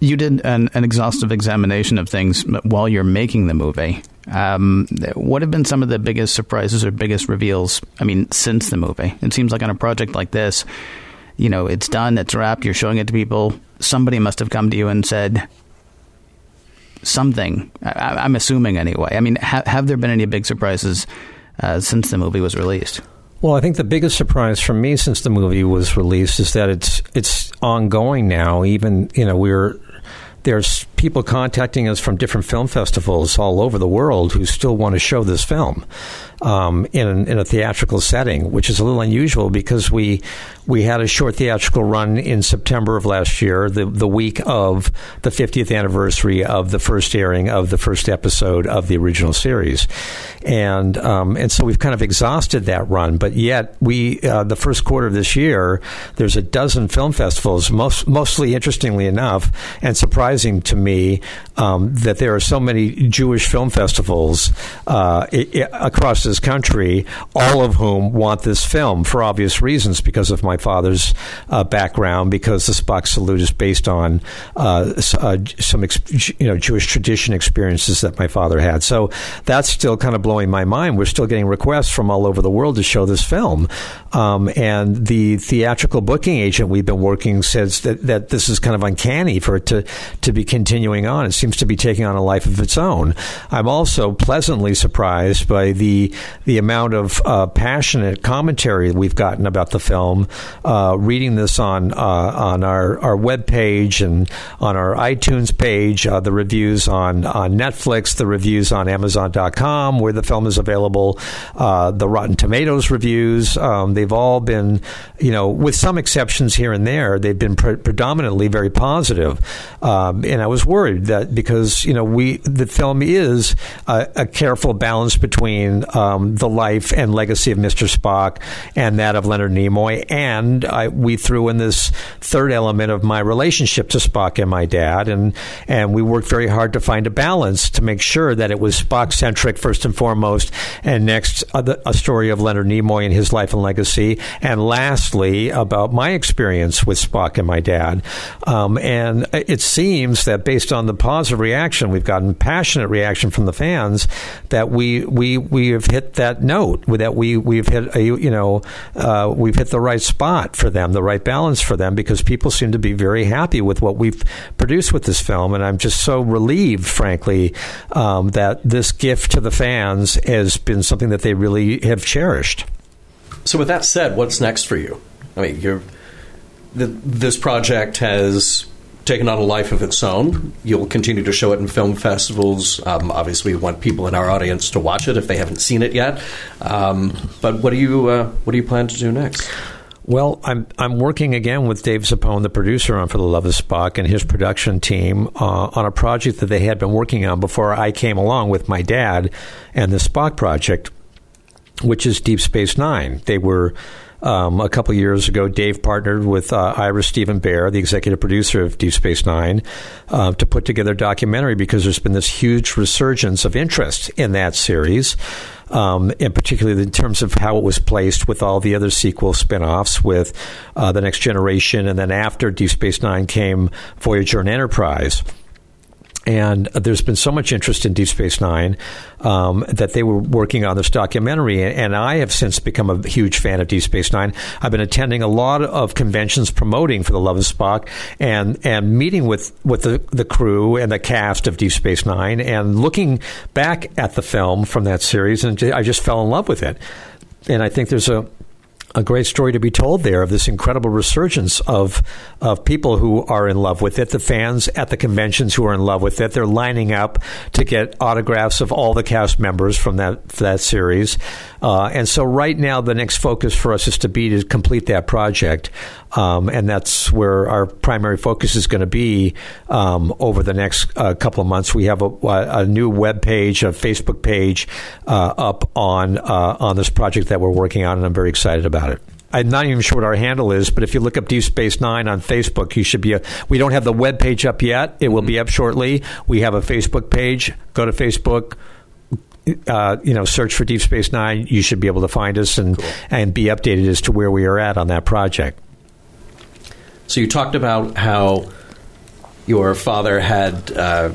You did an, an exhaustive examination of things while you're making the movie. Um, what have been some of the biggest surprises or biggest reveals? I mean, since the movie, it seems like on a project like this, you know, it's done, it's wrapped, you're showing it to people. Somebody must have come to you and said something. I, am assuming anyway. I mean, ha- have there been any big surprises uh, since the movie was released? Well, I think the biggest surprise for me since the movie was released is that it's it's ongoing now. Even you know we're there's people contacting us from different film festivals all over the world who still want to show this film um, in, in a theatrical setting, which is a little unusual because we we had a short theatrical run in September of last year, the the week of the 50th anniversary of the first airing of the first episode of the original series, and um, and so we've kind of exhausted that run. But yet, we uh, the first quarter of this year, there's a dozen film festivals, most mostly interestingly enough, and surprising to me um, that there are so many Jewish film festivals uh, across this country, all of whom want this film for obvious reasons because of my father's uh, background, because the Spock salute is based on uh, uh some you know Jewish tradition experiences that my father had. So that's still kind of blowing my mind. We're still getting requests from all over the world to show this film, um, and the theatrical booking agent we've been working says that, that this is kind of uncanny for it to to be continuing on. It seems to be taking on a life of its own. I'm also pleasantly surprised by the the amount of uh, passionate commentary we've gotten about the film. Uh, reading this on uh, on our our web page and on our iTunes page, uh, the reviews on on Netflix, the reviews on Amazon.com, where the film is available, uh, the Rotten Tomatoes reviews. Um, they've all been, you know, with some exceptions here and there, they've been pre- predominantly very positive. Um, and I was worried that because you know we the film is a, a careful balance between um, the life and legacy of Mr. Spock and that of Leonard Nimoy, and I, we threw in this third element of my relationship to Spock and my dad, and and we worked very hard to find a balance to make sure that it was Spock centric first and foremost, and next a, a story of Leonard Nimoy and his life and legacy, and lastly about my experience with Spock and my dad, um, and it seems that based on the positive reaction we've gotten, passionate reaction from the fans, that we we we have hit that note, that we we've hit a you know uh, we've hit the right spot for them, the right balance for them, because people seem to be very happy with what we've produced with this film, and I'm just so relieved, frankly, um, that this gift to the fans has been something that they really have cherished. So, with that said, what's next for you? I mean, you're the, this project has taken on a life of its own. You'll continue to show it in film festivals. Um, obviously, we want people in our audience to watch it if they haven't seen it yet. Um, but what do you uh, what do you plan to do next? Well, I'm I'm working again with Dave Zappone, the producer on For the Love of Spock, and his production team uh, on a project that they had been working on before I came along with my dad and the Spock project, which is Deep Space Nine. They were um, a couple years ago, Dave partnered with uh, Ira Steven Behr, the executive producer of Deep Space Nine, uh, to put together a documentary because there's been this huge resurgence of interest in that series. Um, and particularly in terms of how it was placed with all the other sequel spin-offs with uh, the next generation and then after deep space nine came voyager and enterprise and there's been so much interest in Deep Space Nine um, that they were working on this documentary, and I have since become a huge fan of Deep Space Nine. I've been attending a lot of conventions promoting for the Love of Spock, and and meeting with with the, the crew and the cast of Deep Space Nine, and looking back at the film from that series, and I just fell in love with it. And I think there's a a great story to be told there of this incredible resurgence of of people who are in love with it. The fans at the conventions who are in love with it. They're lining up to get autographs of all the cast members from that that series. Uh, and so, right now, the next focus for us is to be to complete that project, um, and that's where our primary focus is going to be um, over the next uh, couple of months. We have a, a, new web page, a Facebook page uh, up on uh, on this project that we're working on, and I'm very excited about it. I'm not even sure what our handle is, but if you look up Deep Space Nine on Facebook, you should be. A, we don't have the web page up yet. It will be up shortly. We have a Facebook page. Go to Facebook. Uh, you know, search for Deep Space Nine. You should be able to find us and cool. and be updated as to where we are at on that project. So you talked about how your father had uh,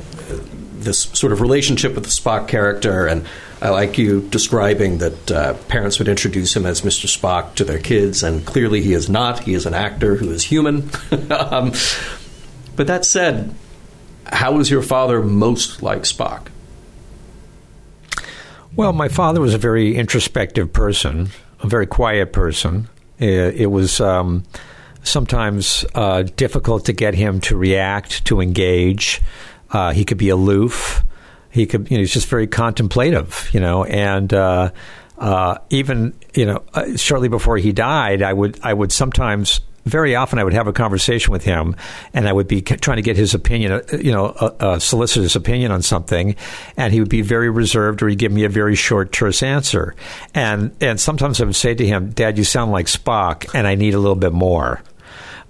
this sort of relationship with the Spock character, and I like you describing that uh, parents would introduce him as Mr. Spock to their kids, and clearly he is not. He is an actor who is human. <laughs> um, but that said, how was your father most like Spock? Well, my father was a very introspective person, a very quiet person. It, it was um, sometimes uh, difficult to get him to react, to engage. Uh, he could be aloof. He could, you know, he's just very contemplative, you know, and uh, uh even, you know, uh, shortly before he died, I would, I would sometimes very often I would have a conversation with him, and I would be trying to get his opinion, uh, you know, solicit his opinion on something, and he would be very reserved, or he'd give me a very short, terse answer, and and sometimes I would say to him, "Dad, you sound like Spock, and I need a little bit more."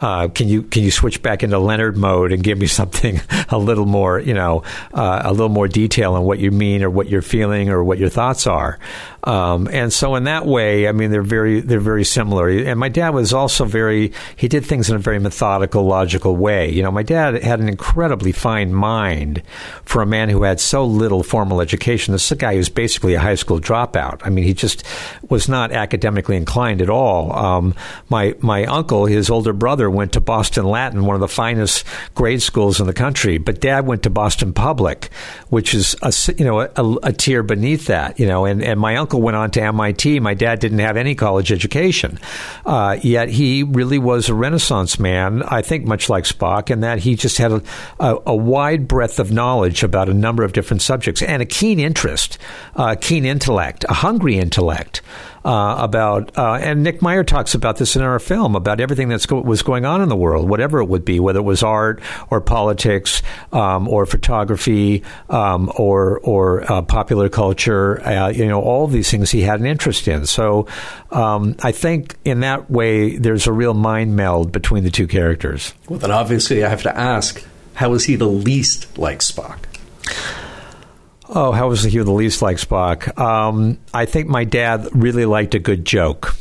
Uh, can you can you switch back into Leonard mode and give me <laughs> something a little more, you know, uh, a little more detail on what you mean or what you're feeling or what your thoughts are? Um, and so in that way, I mean, they're very they're very similar. And my dad was also very he did things in a very methodical, logical way. You know, my dad had an incredibly fine mind for a man who had so little formal education. This is a guy who's basically a high school dropout. I mean, he just was not academically inclined at all. Um, my my uncle, his older brother, went to Boston Latin, one of the finest grade schools in the country. But dad went to Boston Public, which is a you know a, a tier beneath that. You know, and and my uncle uncle went on to MIT. My dad didn't have any college education. Uh, yet he really was a Renaissance man, I think, much like Spock, in that he just had a, a, a wide breadth of knowledge about a number of different subjects and a keen interest, a keen intellect, a hungry intellect uh, about, uh, and Nick Meyer talks about this in our film about everything that go- was going on in the world, whatever it would be, whether it was art or politics um, or photography um, or or uh, popular culture. Uh, you know, all these things he had an interest in. So um, I think in that way, there's a real mind meld between the two characters. Well, then obviously I have to ask, how is he the least like Spock? Oh, how was he the least like Spock? Um, I think my dad really liked a good joke.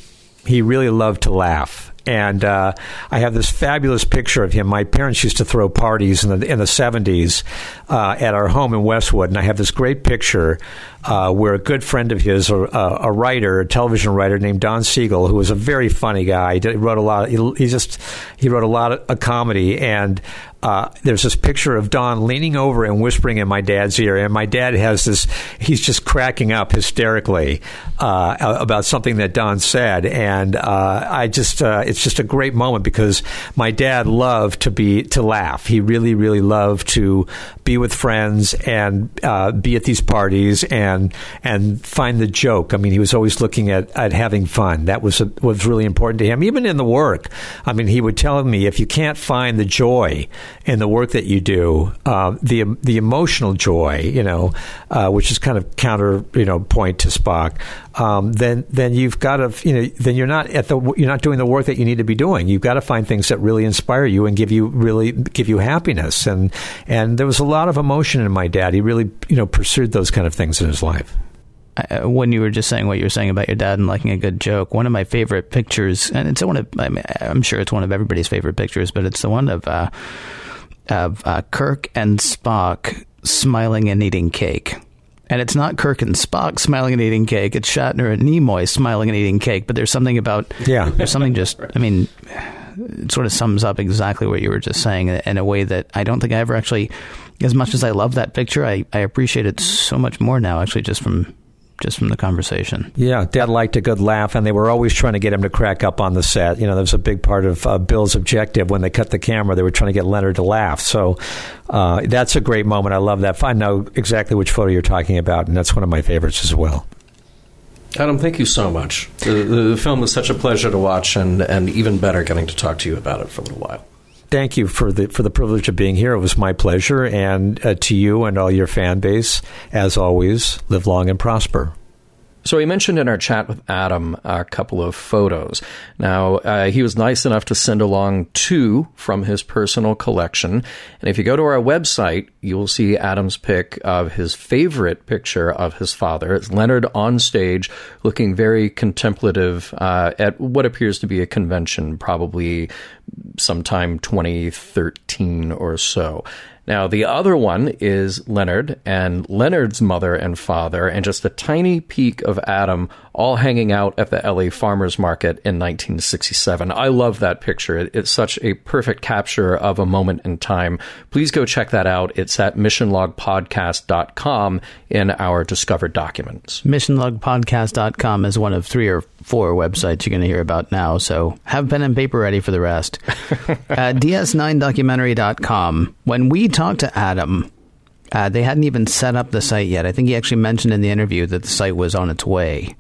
He really loved to laugh. And uh, I have this fabulous picture of him. My parents used to throw parties in the in the seventies uh, at our home in Westwood, and I have this great picture uh, where a good friend of his, a, a, writer, a television writer named Don Siegel, who was a very funny guy, he wrote a lot. Of, he, he just he wrote a lot of a comedy, and uh, there's this picture of Don leaning over and whispering in my dad's ear, and my dad has this. He's just cracking up hysterically uh, about something that Don said, and uh, I just uh, it's just a great moment because my dad loved to be to laugh. He really, really loved to be with friends and uh, be at these parties and and find the joke. I mean, he was always looking at, at having fun. That was a, was really important to him, even in the work. I mean, he would tell me if you can't find the joy in the work that you do, uh, the the emotional joy, you know, uh, which is kind of counter, you know, point to Spock. Um, then then you've got to, you know, then you're not at the you're not doing the work that you need to be doing. You've got to find things that really inspire you and give you really give you happiness. And and there was a lot of emotion in my dad. He really, you know, pursued those kind of things in his life when you were just saying what you were saying about your dad and liking a good joke, one of my favorite pictures, and it's one of, I am sure it's one of everybody's favorite pictures, but it's the one of uh, of uh, Kirk and Spock smiling and eating cake. And it's not Kirk and Spock smiling and eating cake. It's Shatner and Nimoy smiling and eating cake. But there's something about Yeah. There's something just. I mean, it sort of sums up exactly what you were just saying in a way that I don't think I ever actually. As much as I love that picture, I, I appreciate it so much more now. Actually, just from just from the conversation. Yeah, Dad liked a good laugh, and they were always trying to get him to crack up on the set. You know, that was a big part of uh, Bill's objective when they cut the camera. They were trying to get Leonard to laugh. So uh, that's a great moment. I love that. I know exactly which photo you're talking about, and that's one of my favorites as well. Adam, thank you so much. The, the film was such a pleasure to watch, and, and even better getting to talk to you about it for a little while. Thank you for the for the privilege of being here. It was my pleasure, and uh, to you and all your fan base, as always, live long and prosper. So he mentioned in our chat with Adam a couple of photos. Now, uh, he was nice enough to send along two from his personal collection. And if you go to our website, you will see Adam's pick of his favorite picture of his father. It's Leonard on stage looking very contemplative uh, at what appears to be a convention, probably sometime 2013 or so. Now, the other one is Leonard and Leonard's mother and father, and just a tiny peek of Adam all hanging out at the LA Farmers Market in 1967. I love that picture. It's such a perfect capture of a moment in time. Please go check that out. It's at missionlogpodcast.com in our discovered documents. Missionlogpodcast.com is one of three or four websites you're going to hear about now, so have pen and paper ready for the rest. <laughs> uh, DS9documentary.com. When we talked to Adam, uh, they hadn't even set up the site yet. I think he actually mentioned in the interview that the site was on its way.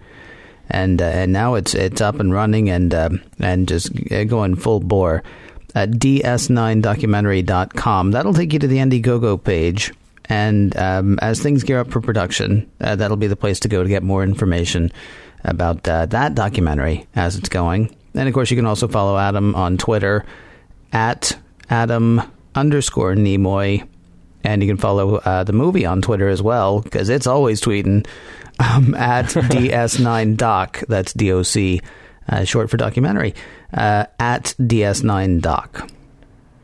And uh, and now it's it's up and running and uh, and just going full bore at ds9documentary.com. That'll take you to the Indiegogo page. And um, as things gear up for production, uh, that'll be the place to go to get more information about uh, that documentary as it's going. And of course, you can also follow Adam on Twitter at Adam underscore Nimoy. And you can follow uh, the movie on Twitter as well, because it's always tweeting um, <laughs> at DS9Doc. That's DOC, uh, short for documentary, uh, at DS9Doc.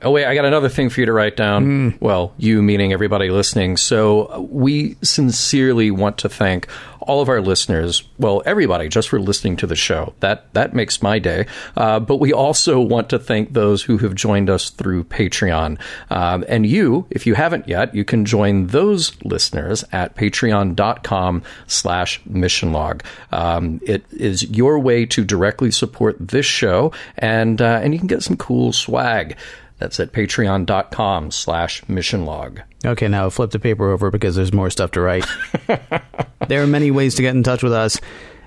Oh, wait, I got another thing for you to write down. Well, you meaning everybody listening. So, uh, we sincerely want to thank all of our listeners, well, everybody, just for listening to the show. That that makes my day. Uh, but we also want to thank those who have joined us through Patreon. Um, and you, if you haven't yet, you can join those listeners at patreon.com slash missionlog. Um, it is your way to directly support this show, and uh, and you can get some cool swag. That's at patreon.com slash mission log. Okay, now flip the paper over because there's more stuff to write. <laughs> there are many ways to get in touch with us,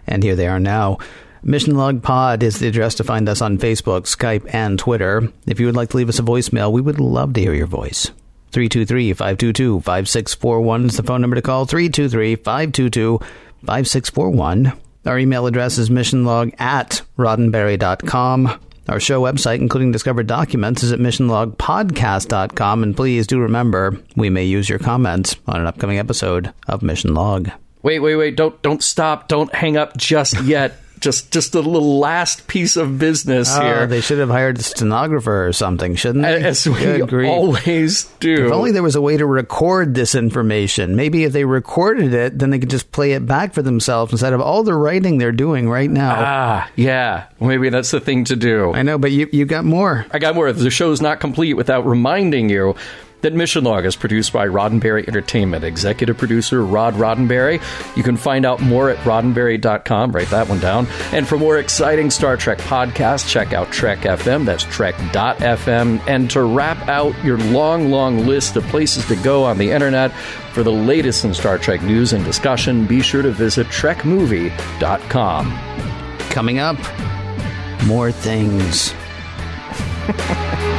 and here they are now. Mission Log Pod is the address to find us on Facebook, Skype, and Twitter. If you would like to leave us a voicemail, we would love to hear your voice. 323-522-5641 is the phone number to call. 323-522-5641. Our email address is missionlog at roddenberry.com. Our show website, including discovered documents, is at missionlogpodcast.com. And please do remember, we may use your comments on an upcoming episode of Mission Log. Wait, wait, wait! Don't don't stop! Don't hang up just yet. Just just a little last piece of business Oh, here, they should have hired a stenographer or something, shouldn't they? as we Good grief. always do. If only there was a way to record this information. Maybe if they recorded it, then they could just play it back for themselves instead of all the writing they're doing right now. ah, yeah, maybe that's the thing to do. I know, but you you got more. I got more. The show's not complete without reminding you that Mission Log is produced by Roddenberry Entertainment. Executive producer Rod Roddenberry. You can find out more at roddenberry.com. Write that one down. And for more exciting Star Trek podcasts, check out Trek FM. That's Trek.fm. And to wrap out your long, long list of places to go on the internet for the latest in Star Trek news and discussion, be sure to visit TrekMovie.com. Coming up, more things. <laughs>